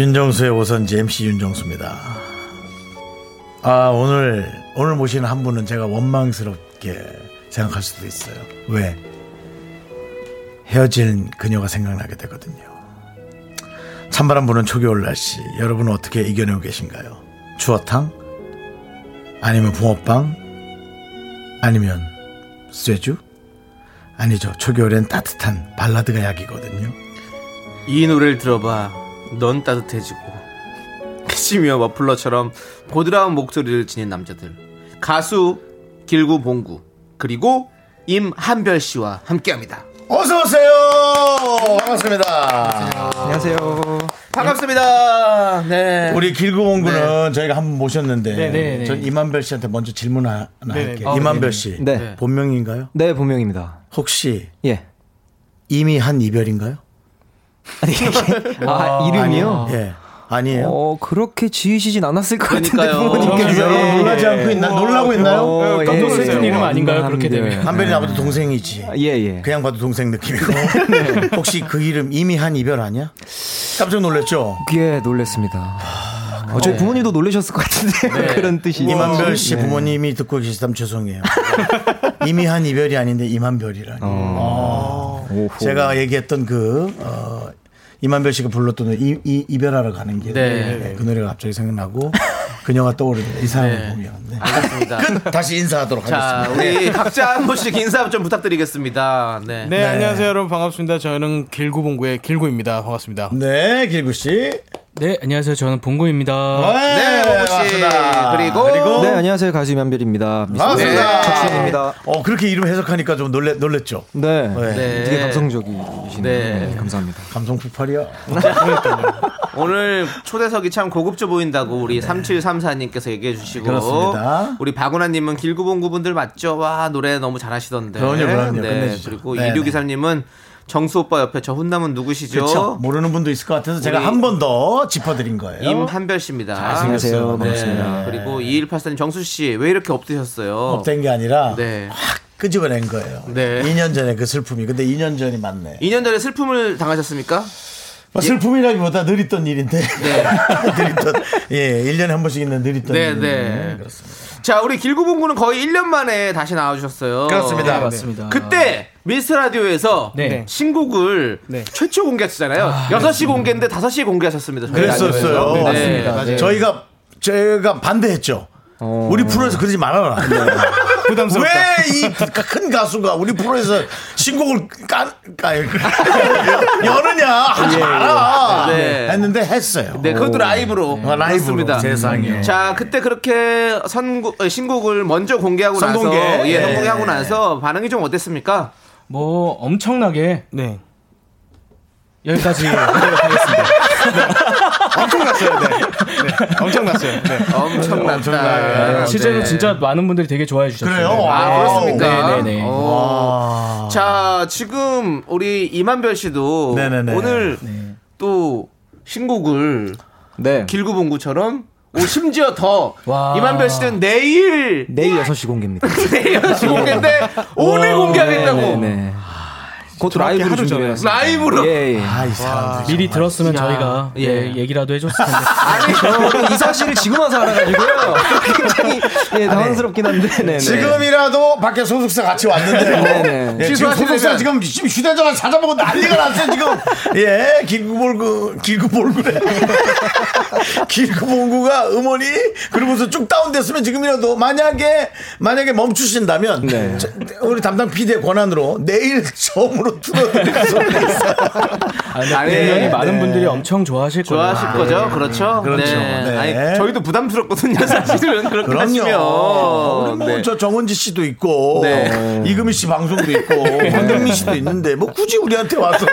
윤정수의 오선지 MC 윤정수입니다. 아 오늘 오늘 모시는 한 분은 제가 원망스럽게 생각할 수도 있어요. 왜? 헤어진 그녀가 생각나게 되거든요. 찬바람 부는 초겨울 날씨 여러분은 어떻게 이겨내고 계신가요? 추어탕? 아니면 붕어빵? 아니면 쇠주? 아니죠. 초겨울엔 따뜻한 발라드가 약이거든요. 이 노래를 들어봐. 넌 따뜻해지고. 캐시미어 머플러처럼 보드라운 목소리를 지닌 남자들. 가수 길구 봉구. 그리고 임한별 씨와 함께 합니다. 어서 오세요. 반갑습니다. 안녕하세요. 반갑습니다. 네. 우리 길구봉구는 저희가 한 번 모셨는데 네, 네, 네. 전 이만별 씨한테 먼저 질문 하나 할게요. 아, 이만별 네, 씨 네. 본명인가요? 네, 본명입니다. 혹시 예. 이미 한 이별인가요? 아, 이름이요? 예. 아니에요. 어, 그렇게 지으시진 않았을 것 같은데 그러니까요. 부모님께서. 여러분 놀라지 않고 있나? 놀라고 있나요? 어, 깜짝 예. 예. 이름 아닌가요? 그렇게. 되면. 한별이 나보다 동생이지. 아, 예, 예. 그냥 봐도 동생 느낌이고. 혹시 그 이름 이미 한 이별 아니야? 깜짝 놀랐죠? 예, 놀랬습니다. 어, 저희 부모님도 놀라셨을 것 같은데 그런 뜻이. 이만별 씨 네. 부모님이 듣고 계시다면 죄송해요. 이미 한 이별이 아닌데 이만별이라니. 어. 오호. 제가 얘기했던 그 어, 이만별 씨가 불렀던 이, 이, 이별하러 가는 길. 네. 그 노래가 갑자기 생각나고 그녀가 떠오르더라고요. 이 사람을 네. 보면. 네. 알겠습니다. 다시 인사하도록 자, 하겠습니다. 우리 각자 한 분씩 인사 좀 부탁드리겠습니다. 네. 네, 안녕하세요 여러분 반갑습니다. 저는 길구봉구의 길구입니다. 반갑습니다. 네, 길구 씨. 네, 안녕하세요. 저는 봉구입니다. 네, 봉구 씨. 반갑습니다. 그리고 그리고 네, 안녕하세요. 가수 이만별입니다. 반갑습니다. 첫 출연입니다. 어, 그렇게 이름 해석하니까 좀 놀래, 놀랬죠? 네. 네. 네. 되게 감성적이시네요. 네. 네. 감사합니다. 감성 폭발이야. 오늘 초대석이 참 고급져 보인다고 우리 3734님께서 얘기해 주시고 네. 그렇습니다. 우리 박은하 님은 길구봉구 분들 맞죠? 와 노래 너무 잘하시던데. 그럼요, 그럼요. 네. 끝내주죠. 그리고 네, 2623님은 정수 오빠 옆에 저 훈남은 누구시죠? 그렇죠. 모르는 분도 있을 것 같아서 제가 한 번 더 짚어드린 거예요. 임한별 씨입니다. 안녕하세요. 네. 반갑습니다. 그리고 2184님 정수 씨 왜 이렇게 없으셨어요? 업된 게 아니라 네. 확 끄집어낸 거예요. 네. 2년 전에 그 슬픔이. 근데 2년 전이 맞네. 2년 전에 슬픔을 당하셨습니까? 뭐 슬픔이라기보다 늘 있던 일인데. 늘 있던, 예, 1년에 한 번씩 있는 늘 있던 네, 일. 네. 그렇습니다. 자, 우리 길구봉구는 거의 1년 만에 다시 나와주셨어요. 그렇습니다. 네, 맞습니다. 그때 미스터 라디오에서 네. 신곡을 네. 최초 공개했잖아요. 6시 공개인데 5시에 공개하셨습니다. 그랬었어요. 네. 맞습니다. 맞아요. 저희가, 저희가 반대했죠. 우리 프로에서 그러지 말아라. 부담스럽다. 왜 이 큰 가수가 우리 프로에서 신곡을 까, 까, 여느냐 하지 마라 네. 했는데 했어요. 네, 그것도 라이브로. 아, 라이브로. 그렇습니다. 세상에. 자, 그때 그렇게 선곡, 어, 신곡을 먼저 공개하고 선공개. 나서, 예, 네. 선공개하고 나서 반응이 좀 어땠습니까? 뭐 엄청나게 네. 여기까지 하도록 하겠습니다. 엄청났어요. 네. 네. 엄청났어요. 네. 엄청났다. 엄청나게. 실제로 네. 진짜 많은 분들이 되게 좋아해 주셨어요. 그래요? 아, 그렇습니까? 네네네. 오. 자, 지금 우리 이만별 씨도 네네네. 오늘 또 신곡을 네. 길구봉구처럼 오, 심지어 더 와. 이만별 씨는 내일 내일 6시 공개입니다. 내일 6시 공개인데 오늘 공개하겠다고 네, 네. 그 것도 라이브로 하루 전에. 준비해놨습니다. 라이브로 예, 예. 아, 이 사람들. 미리 들었으면 저희가 예. 예, 얘기라도 해줬을 텐데. 아니 저는 이 사실을 지금 와서 알아가지고요. 굉장히 예, 당황스럽긴 한데. 네, 네. 지금이라도 밖에 소속사 같이 왔는데요. 네네. 예, 지금 소속사 지금, 지금 휴대전화 찾아보고 난리가 났어요, 지금. 예, 길구볼구, 길구볼구래. 길구볼구가 음원이 그러면서 쭉 다운됐으면 지금이라도 만약에, 만약에 멈추신다면 네. 저- 우리 담당 PD의 권한으로 내일 처음으로 틀어드릴 수 있어요. 아, 아니, 분명히 네. 많은 분들이 엄청 좋아하실 거예요. 좋아하실 거죠, 그렇죠? 그렇죠. 네. 네. 아니 저희도 부담스럽거든요, 사실은 그렇게 그럼요. 하시면. 우리 뭐 네. 저 정은지 씨도 있고 네. 이금희 씨 방송도 있고 권정민 씨도 있는데 뭐 굳이 우리한테 와서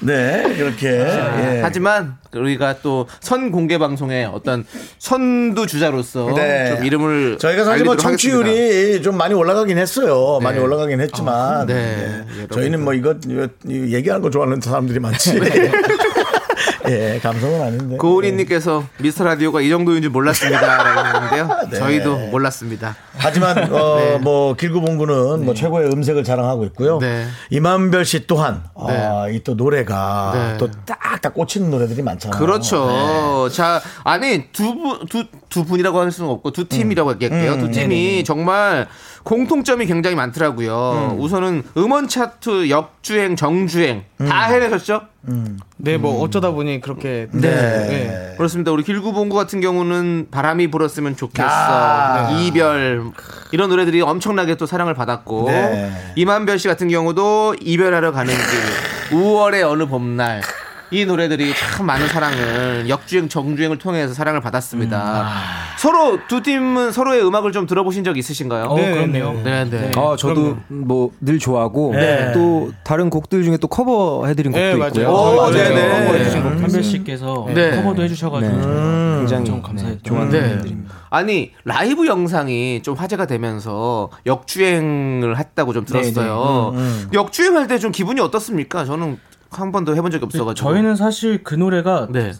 네 그렇게 예. 하지만 우리가 또 선 공개 방송의 어떤 선두 주자로서 네. 좀 이름을 저희가 사실 뭐 알리도록 하겠습니다. 청취율이 좀 많이 올라가긴 했어요. 많이 네. 올라가긴 했지만 네. 네. 여러분. 저희는 뭐 이거, 이거 얘기하는 거 좋아하는 사람들이 많지. 예, 감성은 아닌데. 고은희님께서 미스터 라디오가 이 정도인 줄 몰랐습니다라고 했는데요. 네. 저희도 몰랐습니다. 하지만 어, 뭐 길구봉구는 뭐 최고의 음색을 자랑하고 있고요. 네. 이만별 씨 또한 아, 이또 노래가 네. 또딱싹다 꽂히는 노래들이 많잖아요. 그렇죠. 네. 자, 아니 두 분, 두, 두 분이라고 할 수는 없고 두 팀이라고 할게요. 음, 두 팀이 정말 공통점이 굉장히 많더라고요. 우선은 음원 차트 역주행, 정주행 다 해내셨죠? 네, 뭐 어쩌다 보니 그렇게 네. 네. 그렇습니다. 우리 길구봉구 같은 경우는 바람이 불었으면 좋겠어, 아. 이별 이런 노래들이 엄청나게 또 사랑을 받았고 네. 이만별 씨 같은 경우도 이별하러 가는 길, 5월의 어느 봄날 이 노래들이 참 많은 사랑을 역주행, 정주행을 통해서 사랑을 받았습니다. 서로 두 팀은 서로의 음악을 좀 들어보신 적 있으신가요? 어, 그럼요. 네, 네. 아, 저도 뭐 늘 좋아하고 네. 또 다른 곡들 중에 또 커버해드린 곡도 네, 맞아요. 있고요. 오, 맞아요. 네네. 커버해주신 곡. 한별 씨께서 네. 커버도 해주셔가지고 네. 저희가 굉장히 엄청 감사했죠. 좋아하는 네. 곡들입니다. 아니 라이브 영상이 좀 화제가 되면서 역주행을 했다고 좀 들었어요. 역주행할 때 좀 기분이 어떻습니까? 저는 한 번도 해본 적이 없어가지고. 저희는 사실 그 노래가 네.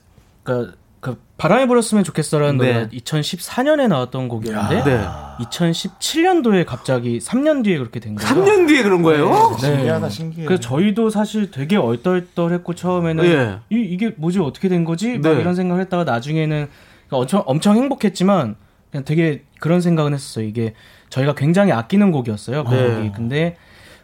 그러니까 그 바람이 불었으면 좋겠어라는 네. 노래가 2014년에 나왔던 곡이었는데 네. 2017년도에 갑자기 3년 뒤에 그렇게 된 거예요. 3년 뒤에 그런 거예요? 네. 신기하다, 신기해. 그래서 저희도 사실 되게 얼떨떨했고 처음에는 예. 이, 이게 뭐지 어떻게 된 거지 막 네. 이런 생각을 했다가 나중에는 엄청 엄청 행복했지만 그냥 되게 그런 생각은 했었어요. 이게 저희가 굉장히 아끼는 곡이었어요. 그 네. 곡이 근데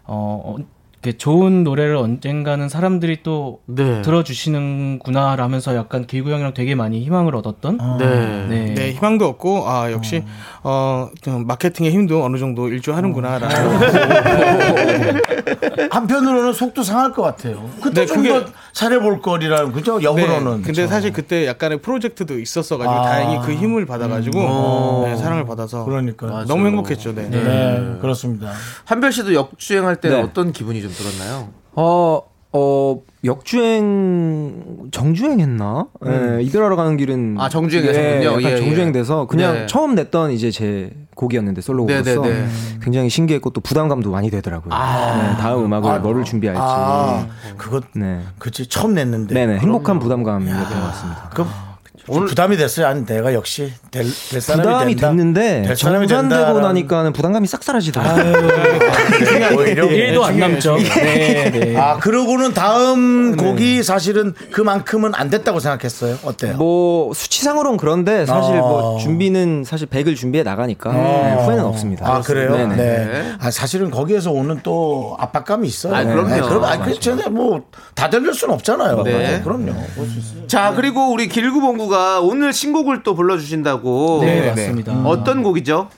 어, 어 이렇게 좋은 노래를 언젠가는 사람들이 또 네. 들어주시는구나라면서 약간 길구 형이랑 되게 많이 희망을 얻었던 네. 네. 네, 희망도 없고 아 역시 어, 좀 마케팅의 힘도 어느 정도 일조하는구나라는 한편으로는 속도 상할 것 같아요. 그때 네, 좀 그게- 더 잘해볼 거리라는 그죠? 네, 역으로는. 근데 그쵸? 사실 그때 약간의 프로젝트도 있었어가지고 아. 다행히 그 힘을 받아가지고 음. 네, 사랑을 받아서 그러니까. 너무 행복했죠. 네. 네, 그렇습니다. 한별 씨도 역주행할 때 네. 어떤 기분이 좀 들었나요? 어, 어, 역주행, 정주행 했나? 예, 이별하러 가는 길은. 아, 정주행하셨군요. 예, 예, 예. 정주행 돼서 그냥 네. 처음 냈던 이제 제 곡이었는데, 솔로곡으로서 네, 네, 네. 굉장히 신기했고 또 부담감도 많이 되더라고요. 네, 다음 음악을 뭐를 준비할지. 아, 그거, 네. 그치, 처음 냈는데. 네네, 행복한 부담감이었던 것 같습니다. 그럼 오늘 부담이 됐어요. 아니, 내가 역시 될, 될 사람이 부담이 된다. 됐는데 될 사람이 정산되고 된다라는- 나니까는 부담감이 싹 사라지더라고요. 오히려 일도 안 남죠. 네, 네. 아 그러고는 다음 곡이 사실은 그만큼은 안 됐다고 생각했어요. 어때요? 뭐 수치상으로는 그런데 사실 어. 뭐 준비는 사실 100을 준비해 나가니까 네, 후회는 없습니다. 아 그래요? 네네. 네. 아 사실은 거기에서 오는 또 압박감이 있어요. 아, 그럼요. 네, 그럼 아 그렇죠. 뭐다 들릴 수는 없잖아요. 네. 그럼요. 자 그리고 우리 길구봉구가 오늘 신곡을 또 불러주신다고. 네, 네. 맞습니다. 어떤 곡이죠?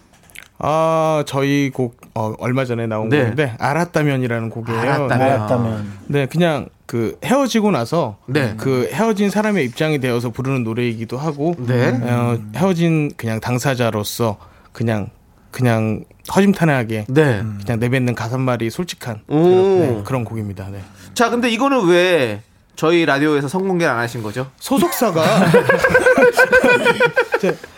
아 저희 곡 어, 얼마 전에 나온 네. 곡인데 알았다면이라는 곡이에요. 알았다면. 네. 알았다면. 네, 그냥 그 헤어지고 나서 네. 그 헤어진 사람의 입장이 되어서 부르는 노래이기도 하고 네. 어, 헤어진 그냥 당사자로서 그냥 그냥 허심탄회하게 네. 그냥 내뱉는 가사말이 솔직한 오. 네, 그런 곡입니다. 네. 자 근데 이거는 왜 저희 라디오에서 성공개를 안 하신 거죠? 소속사가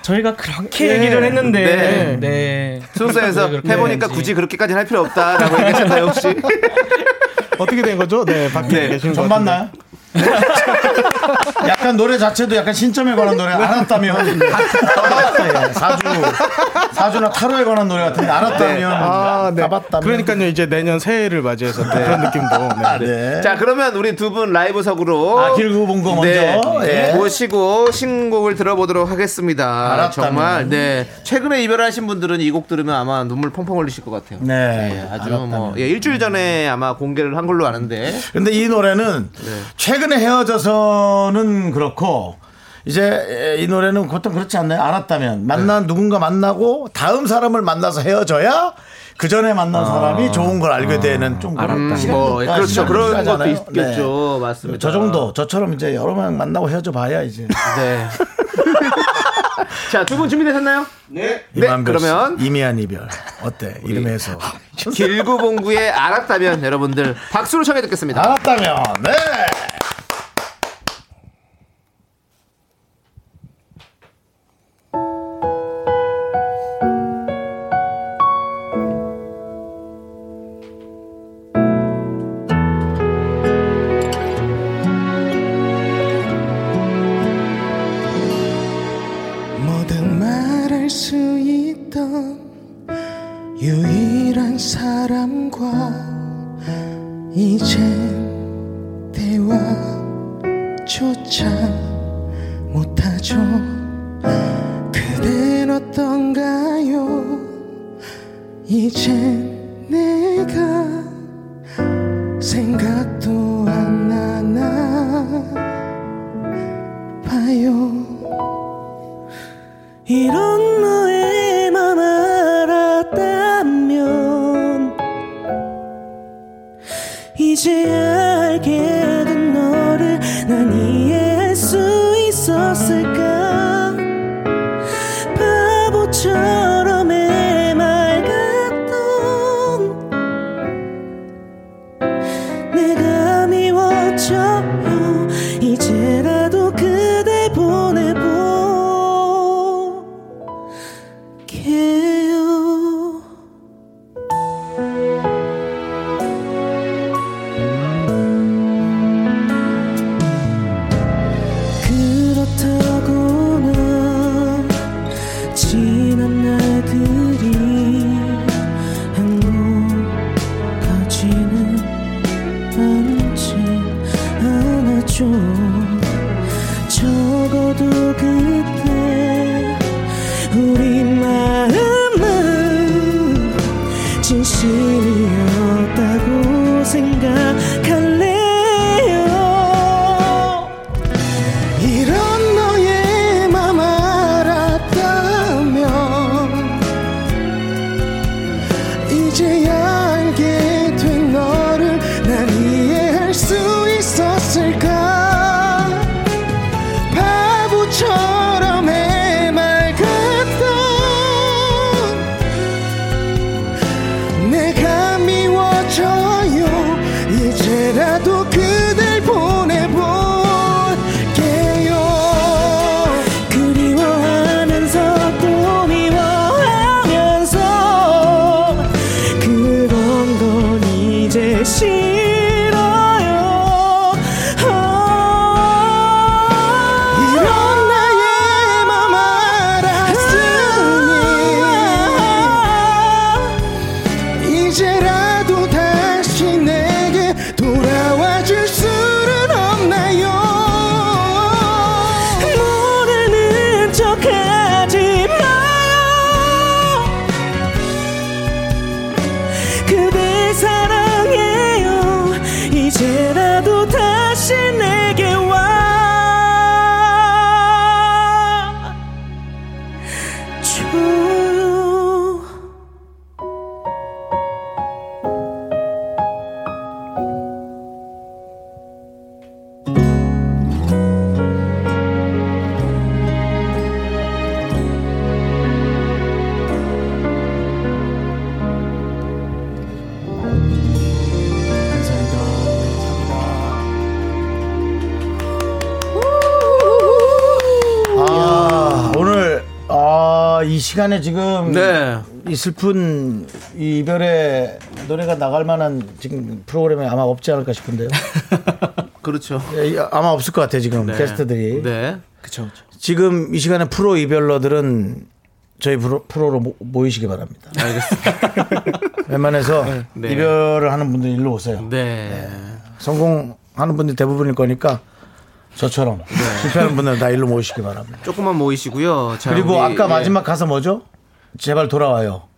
저희가 그렇게 얘기를 했는데 네. 네. 소속사에서 해보니까. 굳이 그렇게까지는 할 필요 없다라고 얘기하셨나요 혹시? 어떻게 된 거죠? 네, 밖에 네, 계신 것전 같은데. 맞나요? 약간 노래 자체도 약간 신점에 관한 노래 알았다면 예, 사주 사주나 타로에 관한 노래 같은데 알았다면 아, 네. 가봤다면 그러니까요, 이제 내년 새해를 맞이해서 또 그런 느낌도. 네. 아, 네. 자 그러면 우리 두 분 라이브석으로 아, 길고 본거 먼저 네, 예. 모시고 신곡을 들어보도록 하겠습니다. 알았다면. 정말 네 최근에 이별하신 분들은 이 곡 들으면 아마 눈물 펑펑 흘리실 것 같아요. 네, 네, 아주 알았다면. 뭐 예, 일주일 전에 아마 공개를 한 걸로 아는데 근데 이 노래는 네. 최근에 헤어져서는 그렇고 이제 이 노래는 보통 그렇지 않나요? 알았다면 만난 누군가 만나고 다음 사람을 만나서 헤어져야 그 전에 만난 사람이 좋은 걸 알게 되는 좀 그런 음, 시간도- 뭐, 아, 그렇죠 그런 것도. 있겠죠 네. 맞습니다. 저 정도 저처럼 이제 여러 명 만나고 헤어져 봐야 이제 네. 자 두 분 준비되셨나요? 네. 네 그러면 이미한 이별 어때 이름에서 길구봉구의 알았다면 여러분들 박수로 청해 듣겠습니다. 알았다면 네. 슬픈 이 이별의 노래가 나갈 만한 지금 프로그램이 아마 없지 않을까 싶은데요. 그렇죠. 예, 아마 없을 것 같아요 지금 네. 게스트들이. 네. 그쵸. 지금 이 시간에 프로 이별러들은 저희 프로, 프로로 모, 모이시기 바랍니다. 알겠습니다. 웬만해서 네. 이별을 하는 분들 일로 오세요. 네. 성공하는 분들 대부분일 거니까 저처럼 네. 실패하는 분들 다 일로 모이시기 바랍니다. 조금만 모이시고요. 자, 그리고 우리, 아까 예. 마지막 가사 뭐죠? 제발 돌아와요.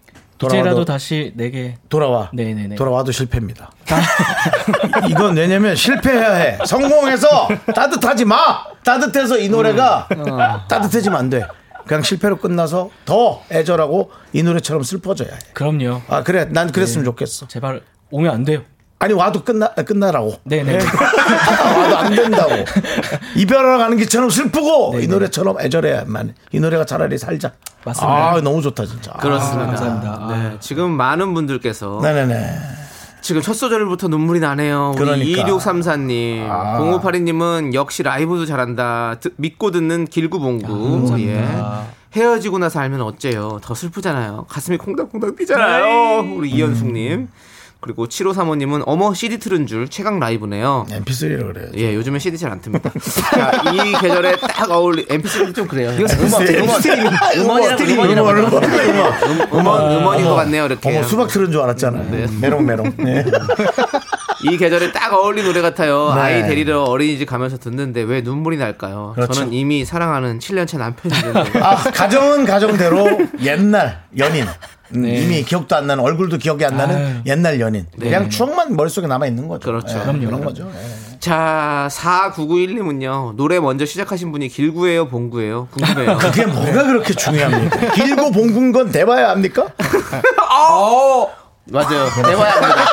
이제라도 다시 내게 돌아와. 네네네. 돌아와도 실패입니다. 이건 왜냐면 실패해야 해. 성공해서 따뜻하지 마. 따뜻해서 이 노래가 따뜻해지면 안 돼. 그냥 실패로 끝나서 더 애절하고 이 노래처럼 슬퍼져야 해. 그럼요. 아 그래, 난 그랬으면 좋겠어. 제발 오면 안 돼요. 아니 와도 끝나 끝나라고. 네네. 와도 안 된다고. 이별하러 가는 길처럼 슬프고 이 노래처럼 애절해야만. 이 노래가 차라리 살자. 맞습니다. 아 너무 좋다 진짜. 그렇습니다. 감사합니다. 네. 지금 많은 분들께서 네네네. 지금 첫 소절부터 눈물이 나네요. 우리 그러니까. 2634님, 아. 0582님은 역시 라이브도 잘한다. 듣- 믿고 듣는 길구봉구. 예. 헤어지고 나서 알면 어째요? 더 슬프잖아요. 가슴이 콩닥콩닥 뛰잖아요. 우리 이현숙님. 그리고 7535님은 어머 CD 틀은 줄 최강 라이브네요. MP3로 그래요. 예, 요즘엔 CD 잘 안 틉니다. 자, 이 계절에 딱 어울리 MP3도 좀 그래요. 이거 음원, 음원이라고 음원, 음원, 음원, 음원, 음원인 것 같네요. 이렇게. 어머 수박 틀은 줄 알았잖아. 요 메롱 메롱. 네. 이 계절에 딱 어울린 노래 같아요. 네. 아이 데리러 어린이집 가면서 듣는데 왜 눈물이 날까요? 그렇죠. 저는 이미 사랑하는 7년차 남편이 있는데. 아, 가정은 가정대로 옛날 연인. 음, 이미 기억도 안 나는 얼굴도 기억이 안 나는 아유. 옛날 연인. 그냥 추억만 머릿속에 남아 있는 거죠. 그렇죠. 예, 그럼요. 그런 거죠. 예. 자, 4991님은요. 노래 먼저 시작하신 분이 길구예요, 봉구예요? 궁금해요. 그게 뭐가 그렇게 중요합니까? 길고 봉군 건 대봐야 합니까? 맞아요. 합니다.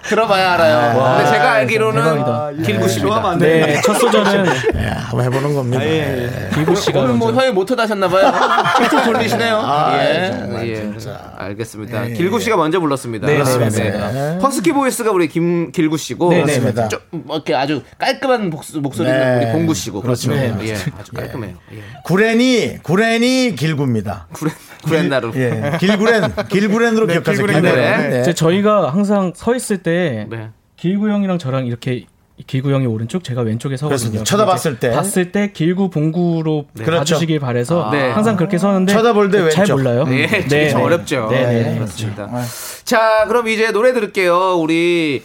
들어봐야 알아요. 근데 제가 알기로는 대박이다. 길구 씨입니다. 네, 첫 소절은 예, 한번 해보는 겁니다. 예. 길구 씨가 오늘 뭐. 형이 못 하셨나봐요. 툭툭 돌리시네요. 아, 예. 정말 예. 진짜. 알겠습니다. 예. 길구 씨가 먼저 불렀습니다. 네, 그렇습니다. 네. 허스키 보이스가 우리 김 길구 씨고, 네, 네. 좀뭐 이렇게 아주 깔끔한 목소, 목소리는 네. 우리 봉구 씨고, 그렇죠. 그렇습니다. 예, 아주 깔끔해요. 예. 구렌이 구렌이 길구입니다. 구렌 구렌나루. 예, 길구렌 길구렌으로 기억하세요. 길구렌. 네. 네. 이제 저희가 항상 서 있을 때 네. 길구 형이랑 저랑 이렇게 길구 형이 오른쪽 제가 왼쪽에 서거든요. 쳐다봤을 때. 봤을 때 길구 봉구로 그렇죠. 봐주시길 바래서 네. 항상 그렇게 서는데 쳐다볼 때잘 왼쪽. 몰라요. 예, 네, 좀 어렵죠. 네, 네. 네. 그렇습니다. 자, 그럼 이제 노래 들을게요. 우리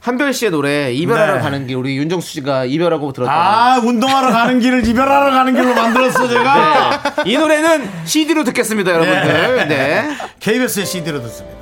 한별 씨의 노래 이별하러 네. 가는 길 우리 윤정수 씨가 이별하고 들었다. 아, 운동하러 가는 길을 이별하러 가는 길로 만들었어, 제가. 네. 이 노래는 CD로 듣겠습니다, 여러분들. 네. KBS의 CD로 듣습니다.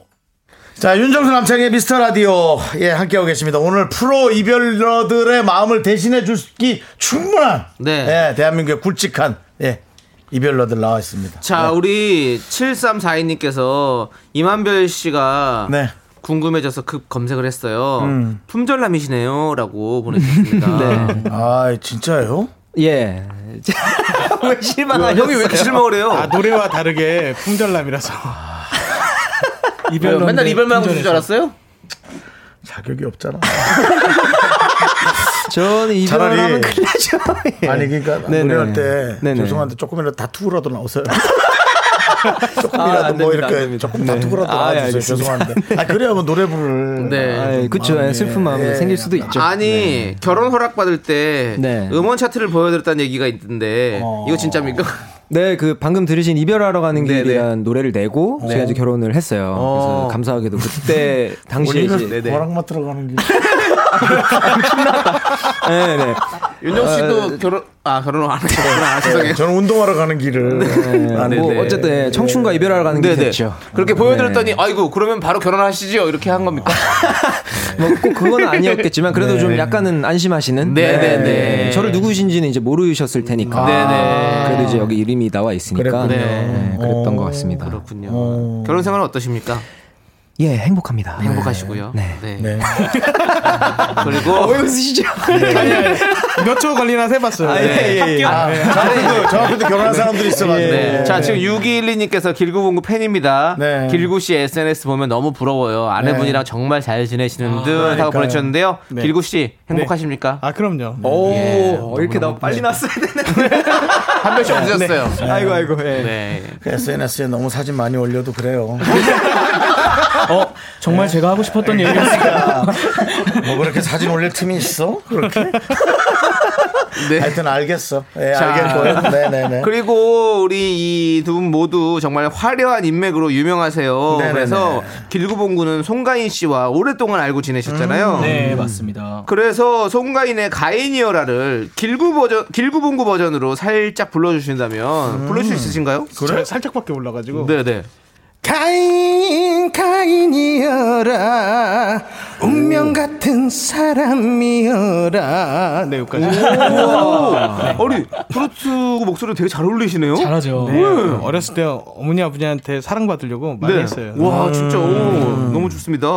자, 윤정수 남창의 미스터 라디오. 예, 함께하고 계십니다. 오늘 프로 이별러들의 마음을 대신해 주기 충분한. 네. 예, 대한민국의 굵직한. 예, 이별러들 나와 있습니다. 자, 우리 7342님께서 이만별 씨가 네. 궁금해져서 급 검색을 했어요. 음. 품절남이시네요. 라고 보내주셨습니다. 네. 아, 진짜요? 예. 왜 실망하셨어요? 형이 왜 이렇게 실망을 해요? 아, 노래와 다르게 품절남이라서. 왜요? 맨날 이별만 하고 있는 줄 알았어요? 자격이 없잖아. 저는 이별을 차라리- 하면 큰일 나죠. 예. 아니, 그러니까 네네. 노래할 때 네네. 죄송한데 조금이라도 다투고라도 나오세요. 조금이라도 아, 안뭐 됩니다, 안 이렇게. 조금 네. 다투고라도 아, 예, 나와주세요. 알겠습니다. 죄송한데. 아, 그래야 뭐 노래 부를. 네. 아, 그쵸. 마음이, 슬픈 마음이 예. 생길 수도 있죠. 아니 결혼 허락 받을 때 네. 음원 차트를 보여드렸다는 얘기가 있던데 어. 이거 진짜입니까? 네, 그 방금 들으신 이별하러 가는. 길이라는 노래를 내고 제가 이제 결혼을 했어요. 어. 그래서 감사하게도 그때 당시에 이제 허락만 들어가는 게. 네, 네. 윤정 씨도 어, 결혼 아 결혼 안 했구나. 아, 죄송해요. 저는 운동하러 가는 길을. 네, 안뭐 했는데. 어쨌든 네, 청춘과 이별하러 가는 길이 네네. 됐죠. 그렇게 보여드렸더니 아이고 그러면 바로 결혼하시죠 이렇게 한 겁니까? 뭐 꼭 그건 아니었겠지만 그래도 네. 좀 약간은 안심하시는. 네, 네, 네. 저를 누구신지는 이제 모르셨을 테니까. 네, 네. 그래도 이제 여기 이름이 나와 있으니까. 그랬군요. 네, 그랬던 것 같습니다. 그렇군요. 어. 결혼 생활은 어떠십니까? 예, 행복합니다. 행복하시고요. 네. 네. 그리고 왜 웃으시죠? 몇초 걸리나 세봤어요. 예, 예, 예. 아, 저 앞에도, 저 앞에도 결혼한 사람들이 있어가지고. 네. 자, 지금 6212님께서 길구봉구 팬입니다. 네. 길구 씨 SNS 보면 너무 부러워요. 아내분이랑 정말 잘 지내시는 듯 하고. 보내주셨는데요. 네. 길구 씨 행복하십니까? 아, 그럼요. 오, 예. 이렇게 나 빨리 났어야 되는데. 한 명씩 얻으셨어요. 아이고, 아이고, 예. 네. 그 SNS에 너무 사진 많이 올려도 그래요. 어, 정말 제가 하고 싶었던 얘기였어요. 뭐 그렇게 사진 올릴 틈이 있어? 그렇게? 네. 하여튼 알겠어. 예, 자. 알겠고요. 네네네. 그리고 우리 이 두 분 모두 정말 화려한 인맥으로 유명하세요. 네네네. 그래서 길구봉구는 송가인 씨와 오랫동안 알고 지내셨잖아요. 네, 맞습니다. 그래서 송가인의 가인이어라를 길구 버전, 길구봉구 버전으로 살짝 불러주신다면 부르실 수 있으신가요? 그래? 살짝밖에 올라가지고. 네네. 가인 가인이여라 운명 같은 사람이여라 네 여기까지 아니 트로트 목소리 되게 잘 어울리시네요. 잘하죠. 네, 어렸을 때 어머니 아버지한테 사랑받으려고 많이 했어요 와 진짜 오, 너무 좋습니다.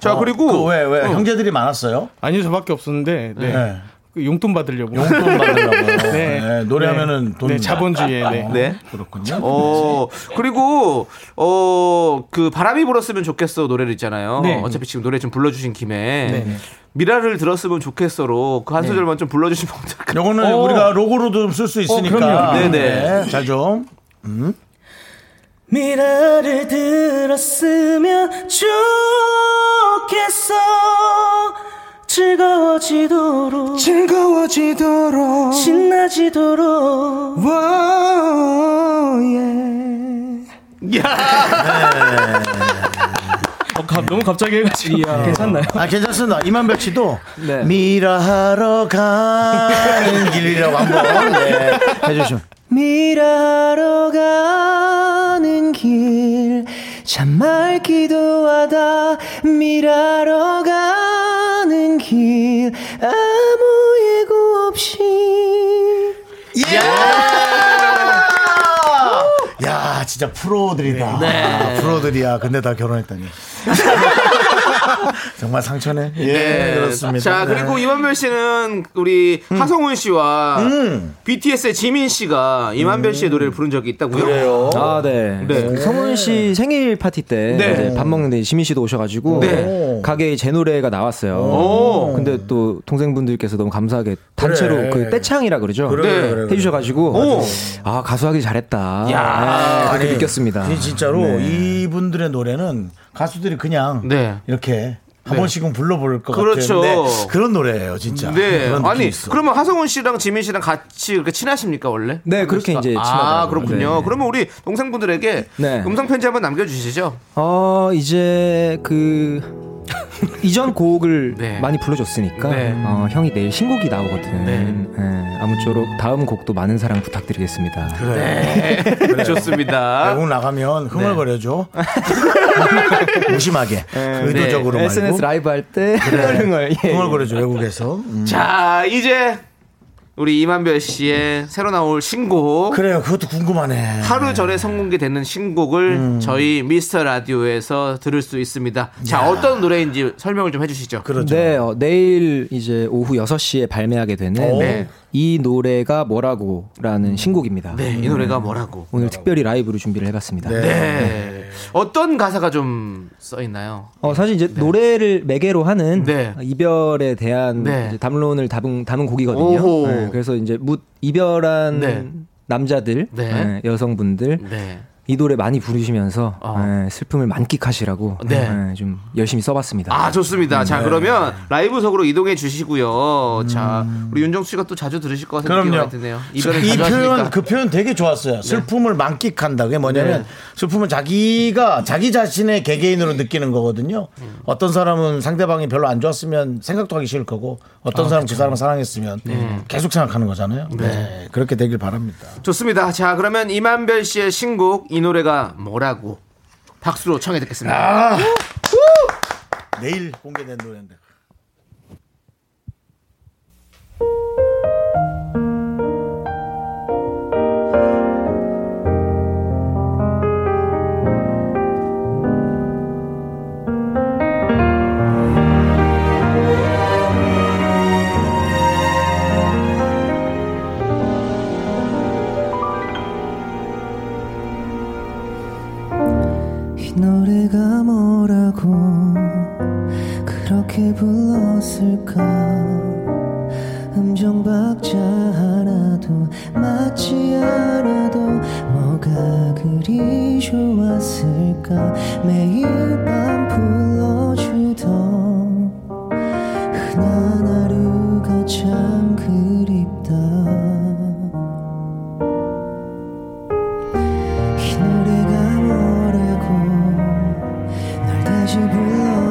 자 그리고 그 왜, 왜? 형제들이 많았어요? 아니 저밖에 없었는데 네. 네. 그 용돈 받으려고. 용돈 받으려고. 네. 네, 노래하면은 돈. 네, 자본주의에. 네. 네. 그렇군요. 어, 그리고, 어, 그 바람이 불었으면 좋겠어 노래를 있잖아요. 네. 어차피 지금 노래 좀 불러주신 김에. 네. 미라를 들었으면 좋겠어로 그 한 소절만 좀 불러주시면 어떨까요? 요거는 어. 우리가 로고로도 쓸 수 있으니까. 그럼요. 네네. 잘 좀. 미라를 들었으면 좋겠어 즐거워지도록 즐거워지도록. 신나지도록 와, 예. 어, 가- 너무 갑자기 해가지고 괜찮나요? 아, 괜찮습니다. 이만별 씨도 네. 미라하러 가는 길이라고 한번 네, 해주시면. 미라러 가는 길 참말 기도 하다 미라러 가는 길 아무 예고 없이 야, 진짜 프로들이다. 아, 프로들이야. 근데 다 결혼했다니. 정말 상처네. 예, 네. 그렇습니다. 자, 네. 그리고 이만별 씨는 우리 하성훈 씨와 음. BTS의 지민 씨가 이만별 씨의 노래를 부른 적이 있다고요? 그래요. 아, 네. 네. 그 성훈 씨 생일 파티 때 네. 밥 먹는데 지민 씨도 오셔가지고 네. 가게에 제 노래가 나왔어요. 오. 근데 또 동생분들께서 너무 감사하게 단체로 그래. 그 떼창이라 그러죠. 그래, 네. 그래. 해주셔가지고 오. 아 가수하기 잘했다. 야. 네, 그렇게 아니, 느꼈습니다. 이 진짜로 네. 이분들의 노래는 가수들이 그냥 네. 이렇게 한 네. 번씩은 불러볼 것 그렇죠. 같은데 그런 노래예요, 진짜. 네. 그런 느낌이 아니, 있어. 그러면 하성훈 씨랑 지민 씨랑 같이 그렇게 친하십니까, 원래? 네, 그렇게 이제 아, 친하더라고요. 그렇군요. 네. 그러면 우리 동생분들에게 네. 음성 편지 한번 남겨주시죠. 어 이제 그 이전 곡을 네. 많이 불러줬으니까 네. 어, 형이 내일 신곡이 나오거든. 네. 예, 아무쪼록 다음 곡도 많은 사랑 부탁드리겠습니다. 그래. 네. 좋습니다. 외국 나가면 흥얼거려줘. 무심하게. 네. 의도적으로 말고. SNS 라이브 할때 흥얼흥얼. 예. 흥얼거려줘, 외국에서. 음. 자, 이제 우리 이만별 씨의 새로 나올 신곡. 그래요, 그것도 궁금하네. 하루 전에 선공개되는 신곡을 저희 미스터 라디오에서 들을 수 있습니다. 자, 어떤 노래인지 설명을 좀 해주시죠. 그렇죠. 네, 어, 내일 이제 오후 6시에 발매하게 되는 오. 네. 이 노래가 뭐라고라는 신곡입니다. 네, 이 노래가 뭐라고? 오늘 특별히 라이브로 준비를 해봤습니다. 네. 네. 어떤 가사가 좀 써 있나요? 어, 사실 이제 노래를 매개로 하는 네. 이별에 대한 네. 담론을 담은, 담은 곡이거든요. 네, 그래서 이제 묻 이별한 네. 남자들, 네. 네, 여성분들 네. 이 노래 많이 부르시면서 어. 네, 슬픔을 만끽하시라고 네. 네, 좀 열심히 써봤습니다. 아, 좋습니다. 자, 그러면 라이브석으로 이동해 주시고요. 자, 우리 윤정수 씨가 또 자주 들으실 것 같은 느낌이 드네요. 이 표현. 그 표현 되게 좋았어요. 슬픔을 만끽한다. 그게 뭐냐면 네. 슬픔은 자기가 자기 자신의 개개인으로 느끼는 거거든요. 어떤 사람은 상대방이 별로 안 좋았으면 생각도 하기 싫을 거고 어떤 사람은 그 사람을 사랑했으면 계속 생각하는 거잖아요. 네. 그렇게 되길 바랍니다. 좋습니다. 자, 그러면 이만별 씨의 신곡 이 노래가 뭐라고 박수로 청해 듣겠습니다. 아, 내일 공개된 노래인데. 그렇게 불렀을까? 음정 박자 하나도 맞지 않아도 뭐가 그리 좋았을까? 매일 밤 불러주던 흔한 하루가 참 그립다. 이 노래가 뭐라고 널 다시 불러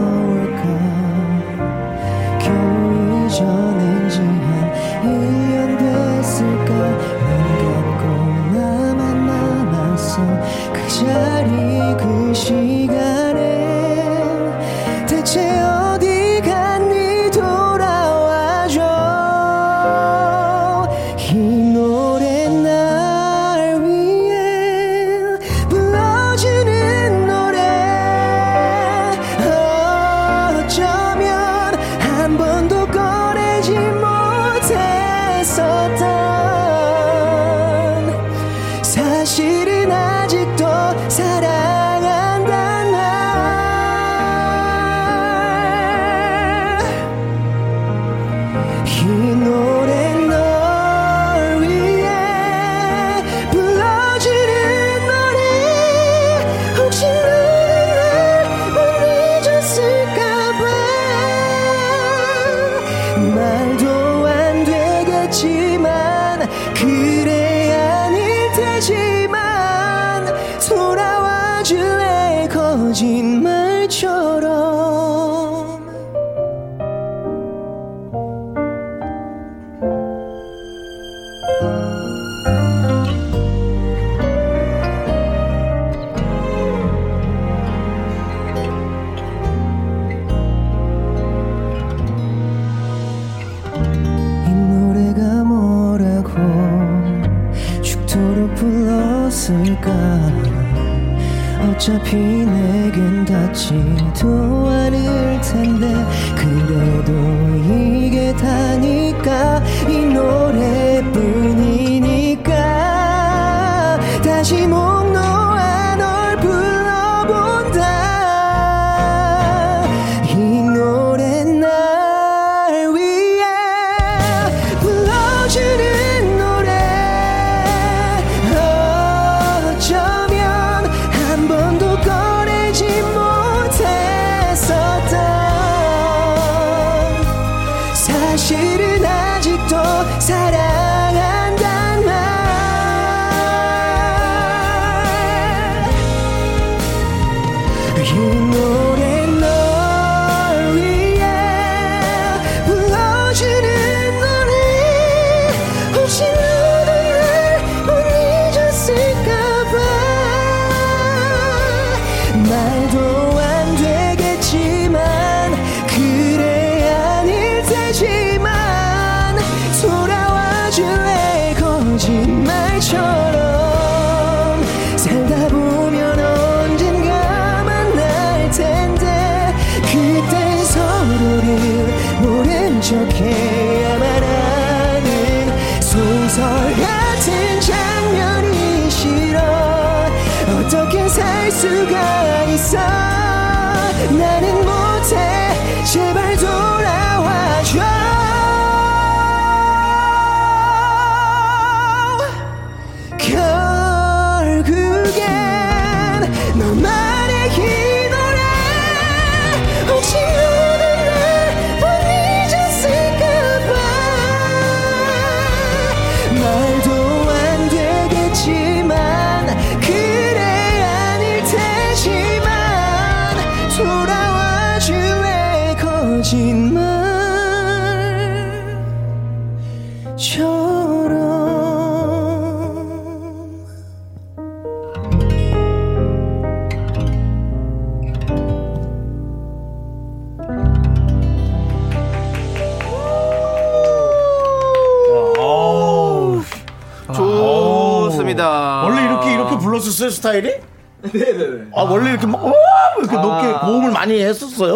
원래 이렇게 이렇게 불렀었어요 스타일이? 네네네. 아 원래 이렇게 막 와! 이렇게 높게 고음을 많이 했었어요?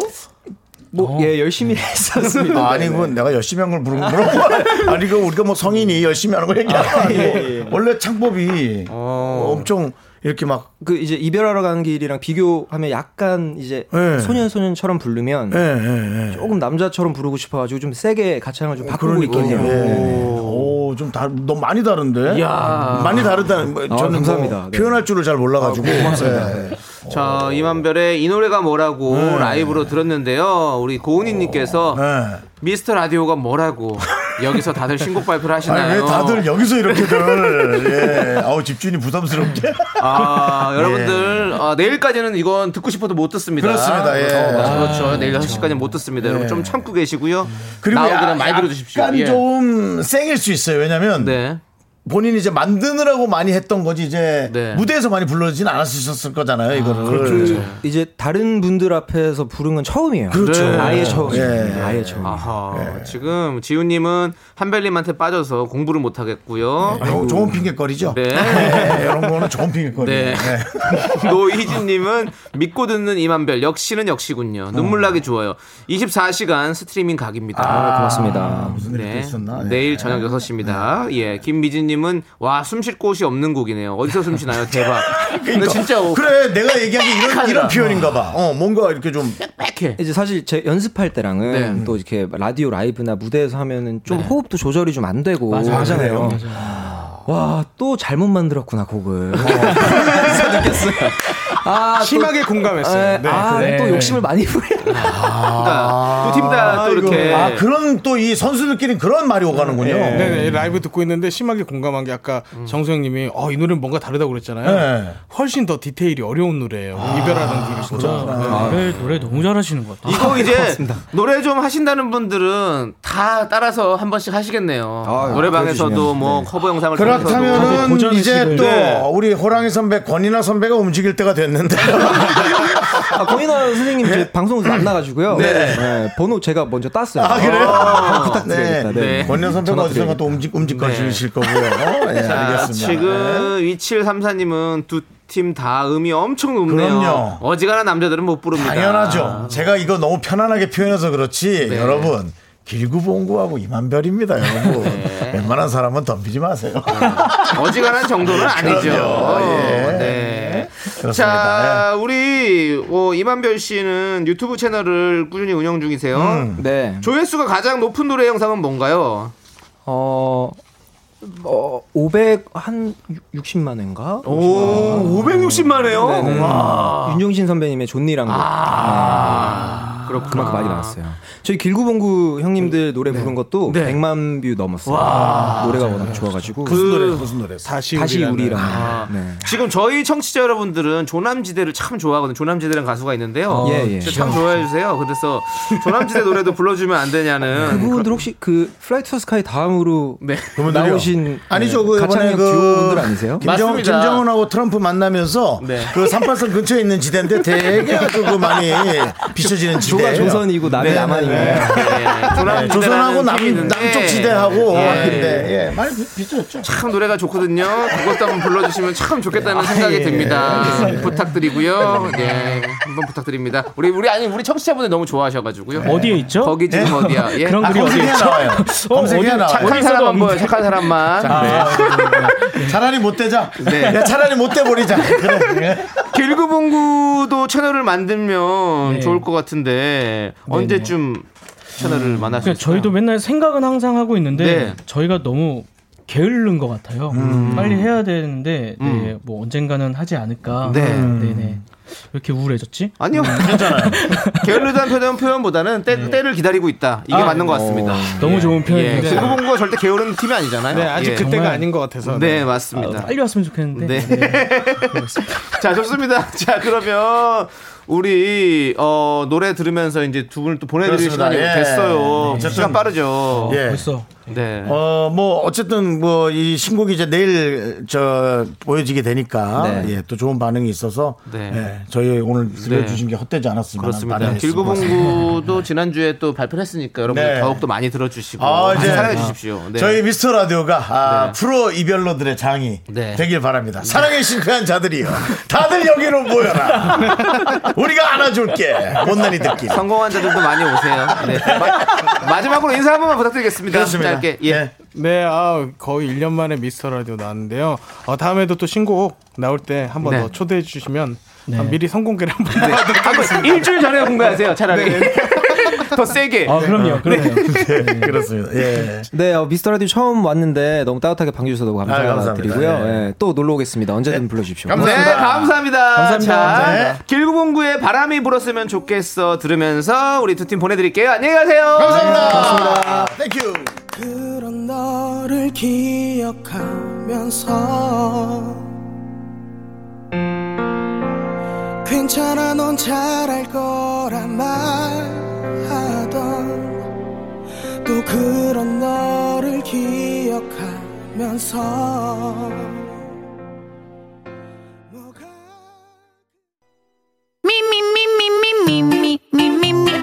뭐, 예, 열심히 했었습니다. 아, 아니 그건 내가 열심히 한 걸 물은 물어본 아니 그 우리가 뭐 성인이 열심히 하는 걸 얘기하는 거 아니고 예, 예. 원래 창법이 엄청 이렇게 막 그 이제 이별하러 가는 길이랑 비교하면 약간 이제 네. 소년 소년처럼 부르면 예, 예, 예. 조금 남자처럼 부르고 싶어가지고 좀 세게 가창을 좀 바꾸고 그러니까요. 있거든요. 예. 네. 오, 좀 다, 너무 많이 다른데? 이야. 많이 다르다는, 뭐, 아, 저는 감사합니다. 뭐 네. 표현할 줄을 잘 몰라가지고. 고맙습니다. 예. 자, 이만별의 이 노래가 뭐라고 네. 라이브로 들었는데요. 우리 고은희님께서 예. 미스터 라디오가 뭐라고 여기서 다들 신곡 발표를 아니, 하시나요? 왜 다들 여기서 이렇게들, 예. 아우, 집주인이 부담스럽게. 아, 여러분들 아, 내일까지는 이건 듣고 싶어도 못 듣습니다. 그렇습니다, 예. 어, 그렇죠. 내일 6시까지는 못 듣습니다. 여러분 좀 참고 계시고요. 그리고 나오기는 야- 많이 들어주십시오. 약간 예. 좀 생일 수 있어요. 왜냐면. 네. 본인이 이제 만드느라고 많이 했던 거지 이제 네. 무대에서 많이 불러지는 않았었을 거잖아요 이거를 그 이제 다른 분들 앞에서 부른 건 처음이에요. 그렇죠. 네. 아예 예. 처음. 예. 아예 처음. 아하. 지금 지훈님은 한별님한테 빠져서 공부를 못 하겠고요. 아, 좋은 핑계거리죠 네. 네, 이런 거는 좋은 핑계거리 네. 노희진님은 믿고 듣는 이만별 역시는 역시군요. 눈물 나기 좋아요. 24시간 스트리밍 각입니다. 아, 고맙습니다. 무슨 일이 또 있었나 예. 내일 저녁 6시입니다. 예. 김미진 님은 와, 숨 쉴 곳이 없는 곡이네요. 어디서 숨 쉬나요? 대박. 근데 진짜 어, 그래 내가 얘기한 게 이런. 이런 표현인가 봐 어 뭔가 이렇게 좀 빽빽해. 이제 사실 제 연습할 때랑은 네. 또 이렇게 라디오 라이브나 무대에서 하면은 좀 호흡도 조절이 좀 안 되고 맞아요. 하잖아요. 와, 또 잘못 만들었구나, 곡을. 그래서 느꼈어요. 아, 또- 심하게 공감했어요. 에, 네. 아, 그래. 또 욕심을 많이 부려. 그러니까 두팀다또 이렇게 아 그런 또 이 선수들끼리 그런 말이 오가는군요. 네네 라이브 듣고 있는데 심하게 공감한 게 아까 정수영님이 어, 이 노래는 뭔가 다르다고 그랬잖아요. 네. 훨씬 더 디테일이 어려운 노래예요. 이별하는 길이 아, 노래, 노래 너무 잘하시는 것 같아요. 이거 이제 노래 좀 하신다는 분들은 다 따라서 한 번씩 하시겠네요. 아유, 노래방에서도 뭐 네. 커버 영상을 통해서도. 그렇다면은 도전의 이제. 또 네. 우리 호랑이 선배 권인아 선배가 움직일 때가 됐는데 아, 권인화 선생님 이제 방송에서 만나가지고요. 네. 네, 번호 제가 먼저 땄어요. 아 그래요? 아, 부탁드려야겠다. 네. 네. 권인아 선배가 어디선가. 또 움직 움직거리실 거고요. 예, 자, 알겠습니다. 지금 위칠 3사님은 두 팀다 음이 엄청 높네요. 그럼요. 어지간한 남자들은 못 부릅니다. 당연하죠. 제가 이거 너무 편안하게 표현해서 그렇지 네. 여러분 길구봉구하고 이만별입니다, 여러분. 네. 웬만한 사람은 덤비지 마세요. 어지간한 정도는 아니죠. 그럼요. 예. 네. 그렇습니다. 자, 우리 어, 임한별 씨는 유튜브 채널을 꾸준히 운영 중이세요. 음. 네. 조회수가 가장 높은 노래 영상은 뭔가요? 어, 어, 500, 한 60만 회인가? 오, 560만 회요? 네네. 윤종신 선배님의 좋니란 곡. 아, 네. 그만큼 많이 나왔어요. 저희 길구봉구 형님들 노래 부른 것도 네. 100만 view 넘었어요. 노래가 워낙 좋아가지고. 무슨 노래 무슨 노래? 다시 다시 우리라는. 아. 네. 지금 저희 청취자 여러분들은 조남지대를 참 좋아하거든요. 조남지대라는 가수가 있는데요. 예, 예. 진짜 참 좋아해 주세요. 그래서 조남지대 노래도 불러주면 안 되냐는. 그분들 혹시 그 Fly to Sky 다음으로 네. 나오신 아니죠. 그 이번에 그 듀오분들 아니세요? 김정. 김정은하고 트럼프 만나면서 네. 그 38선 근처에 있는 지대인데 되게 아주 그 많이 비춰지는 지대 조선이고 남이 네. 남한이고. 네. 네, 조남지대라는 조선하고 남, 남쪽 지대하고 예. 근데 예, 많이 비- 비춰졌죠. 참 노래가 좋거든요. 그것도 한번 불러주시면 참 좋겠다는 생각이 예. 듭니다. 부탁드리고요. 네, 한번 부탁드립니다. 우리 우리 아니 우리 청취자분들 너무 좋아하셔가지고요. 어디에 있죠? 거기 지금 어디야? 예? 그런 아, 글이 어디 검색해야 있죠? 나와요. 검색해야 어디- 나와요. 착한 사람만. 보여. 착한 사람만. 네. 차라리 못 대자. 네. 야, 차라리 못 대버리자. 그래. 길구봉구도 채널을 만들면 네. 좋을 것 같은데 언제쯤 채널을 만날 수 그러니까 있을까요? 저희도 맨날 생각은 항상 하고 있는데 네. 저희가 너무 게으른 것 같아요. 빨리 해야 되는데 네, 뭐 언젠가는 하지 않을까. 네. 네네. 왜 이렇게 우울해졌지? 아니요, 괜찮아요. 게을르다는 표현, 표현보다는 때, 때를 기다리고 있다. 이게 아, 맞는 것 같습니다. 너무 좋은 예, 표현인데 길구봉구가 절대 게으른 팀이 아니잖아요. 네, 아직 예. 그때가 정말- 아닌 것 같아서. 네, 맞습니다. 빨리 왔으면 좋겠는데. 네. 네. 자, 좋습니다. 자, 그러면 우리 어, 노래 들으면서 이제 두 분을 또 보내드릴 그렇습니다. 시간이 예. 됐어요. 어쨌든- 시간 빠르죠. 예. 벌써 네. 어, 뭐, 어쨌든, 뭐, 이 신곡이 이제 내일, 저, 보여지게 되니까, 네. 예, 또 좋은 반응이 있어서, 네. 예, 저희 오늘 들려주신 게 헛되지 않았습니다. 그렇습니다. 길구봉구도 지난주에 또 발표를 했으니까 여러분들 네. 더욱더 많이 들어주시고 아, 많이 사랑해 주십시오. 네. 저희 미스터 라디오가 아, 네. 프로 이별로들의 장이 네. 되길 바랍니다. 사랑에 실패한 자들이요. 다들 여기로 모여라. 우리가 안아줄게. 못난 이들끼리. 성공한 자들도 많이 오세요. 네. 마, 마지막으로 인사 한 번만 부탁드리겠습니다. 그렇습니다. 짧게. 예. 네. 네, 아, 거의 1년 만에 미스터 라디오 나왔는데요. 어, 다음에도 또 신곡 나올 때 한번더 네. 초대해 주시면 네. 아, 미리 선공개를 한번 네. 한번 일주일 전에 공개하세요. 차라리. 더 세게. 아 그럼요, 그럼요. 네, 그렇습니다. 예. 네, 어, 미스터 라디오 처음 왔는데 너무 따뜻하게 반겨주셔서 너무 아, 감사합니다. 감사드리고요. 예. 예, 또 놀러 오겠습니다. 언제든 불러주십시오. 네, 감사합니다. 감사합니다. 감사합니다. 자, 감사합니다. 길구봉구의 바람이 불었으면 좋겠어 들으면서 우리 두 팀 보내드릴게요. 안녕히 가세요. 감사합니다. Thank you. 그런 너를 기억하면서 괜찮아 넌 잘할 거란 말하던 또 그런 너를 기억하면서 뭐가 me,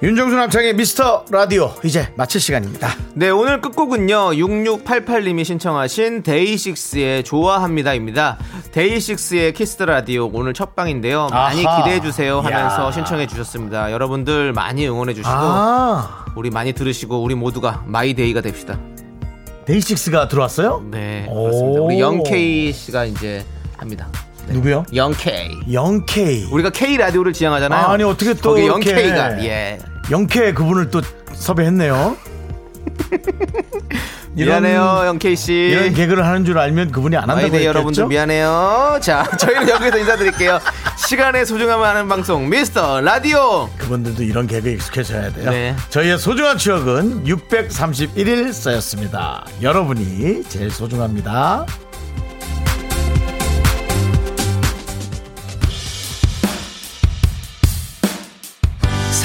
윤정수 남창희 미스터 라디오 이제 마칠 시간입니다. 네, 오늘 끝곡은요, 6688님이 신청하신 DAY6의 좋아합니다입니다. DAY6의 Kiss the Radio 오늘 첫 방인데요. 많이 아하. 기대해 주세요 하면서 야. 신청해 주셨습니다. 여러분들 많이 응원해 주시고, 아 우리 많이 들으시고, 우리 모두가 My Day가 됩시다. 데이식스가 들어왔어요? 네, 오. 그렇습니다. 우리 영케이 씨가 이제 합니다. 누구요? 영케이. 영케이. 우리가 K 라디오를 지향하잖아요. 아니 어떻게 또 거기 이렇게 영케이가 예. 영케 그분을 또 섭외했네요. 이런- 미안해요, 영케이 씨. 이런 개그를 하는 줄 알면 그분이 안 한다고 했겠죠? 여러분들 미안해요. 자, 저희는 여기서 인사드릴게요. 시간의 소중함을 아는 방송 미스터 라디오. 그분들도 이런 개그에 익숙해져야 돼요. 네. 저희의 소중한 추억은 631일 쌓였습니다. 여러분이 제일 소중합니다.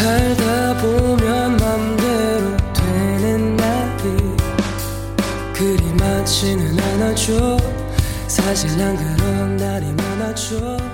살다 보면 맘대로 되는 날이 그리 많지는 않아죠. 사실 난 그런 날이 많아죠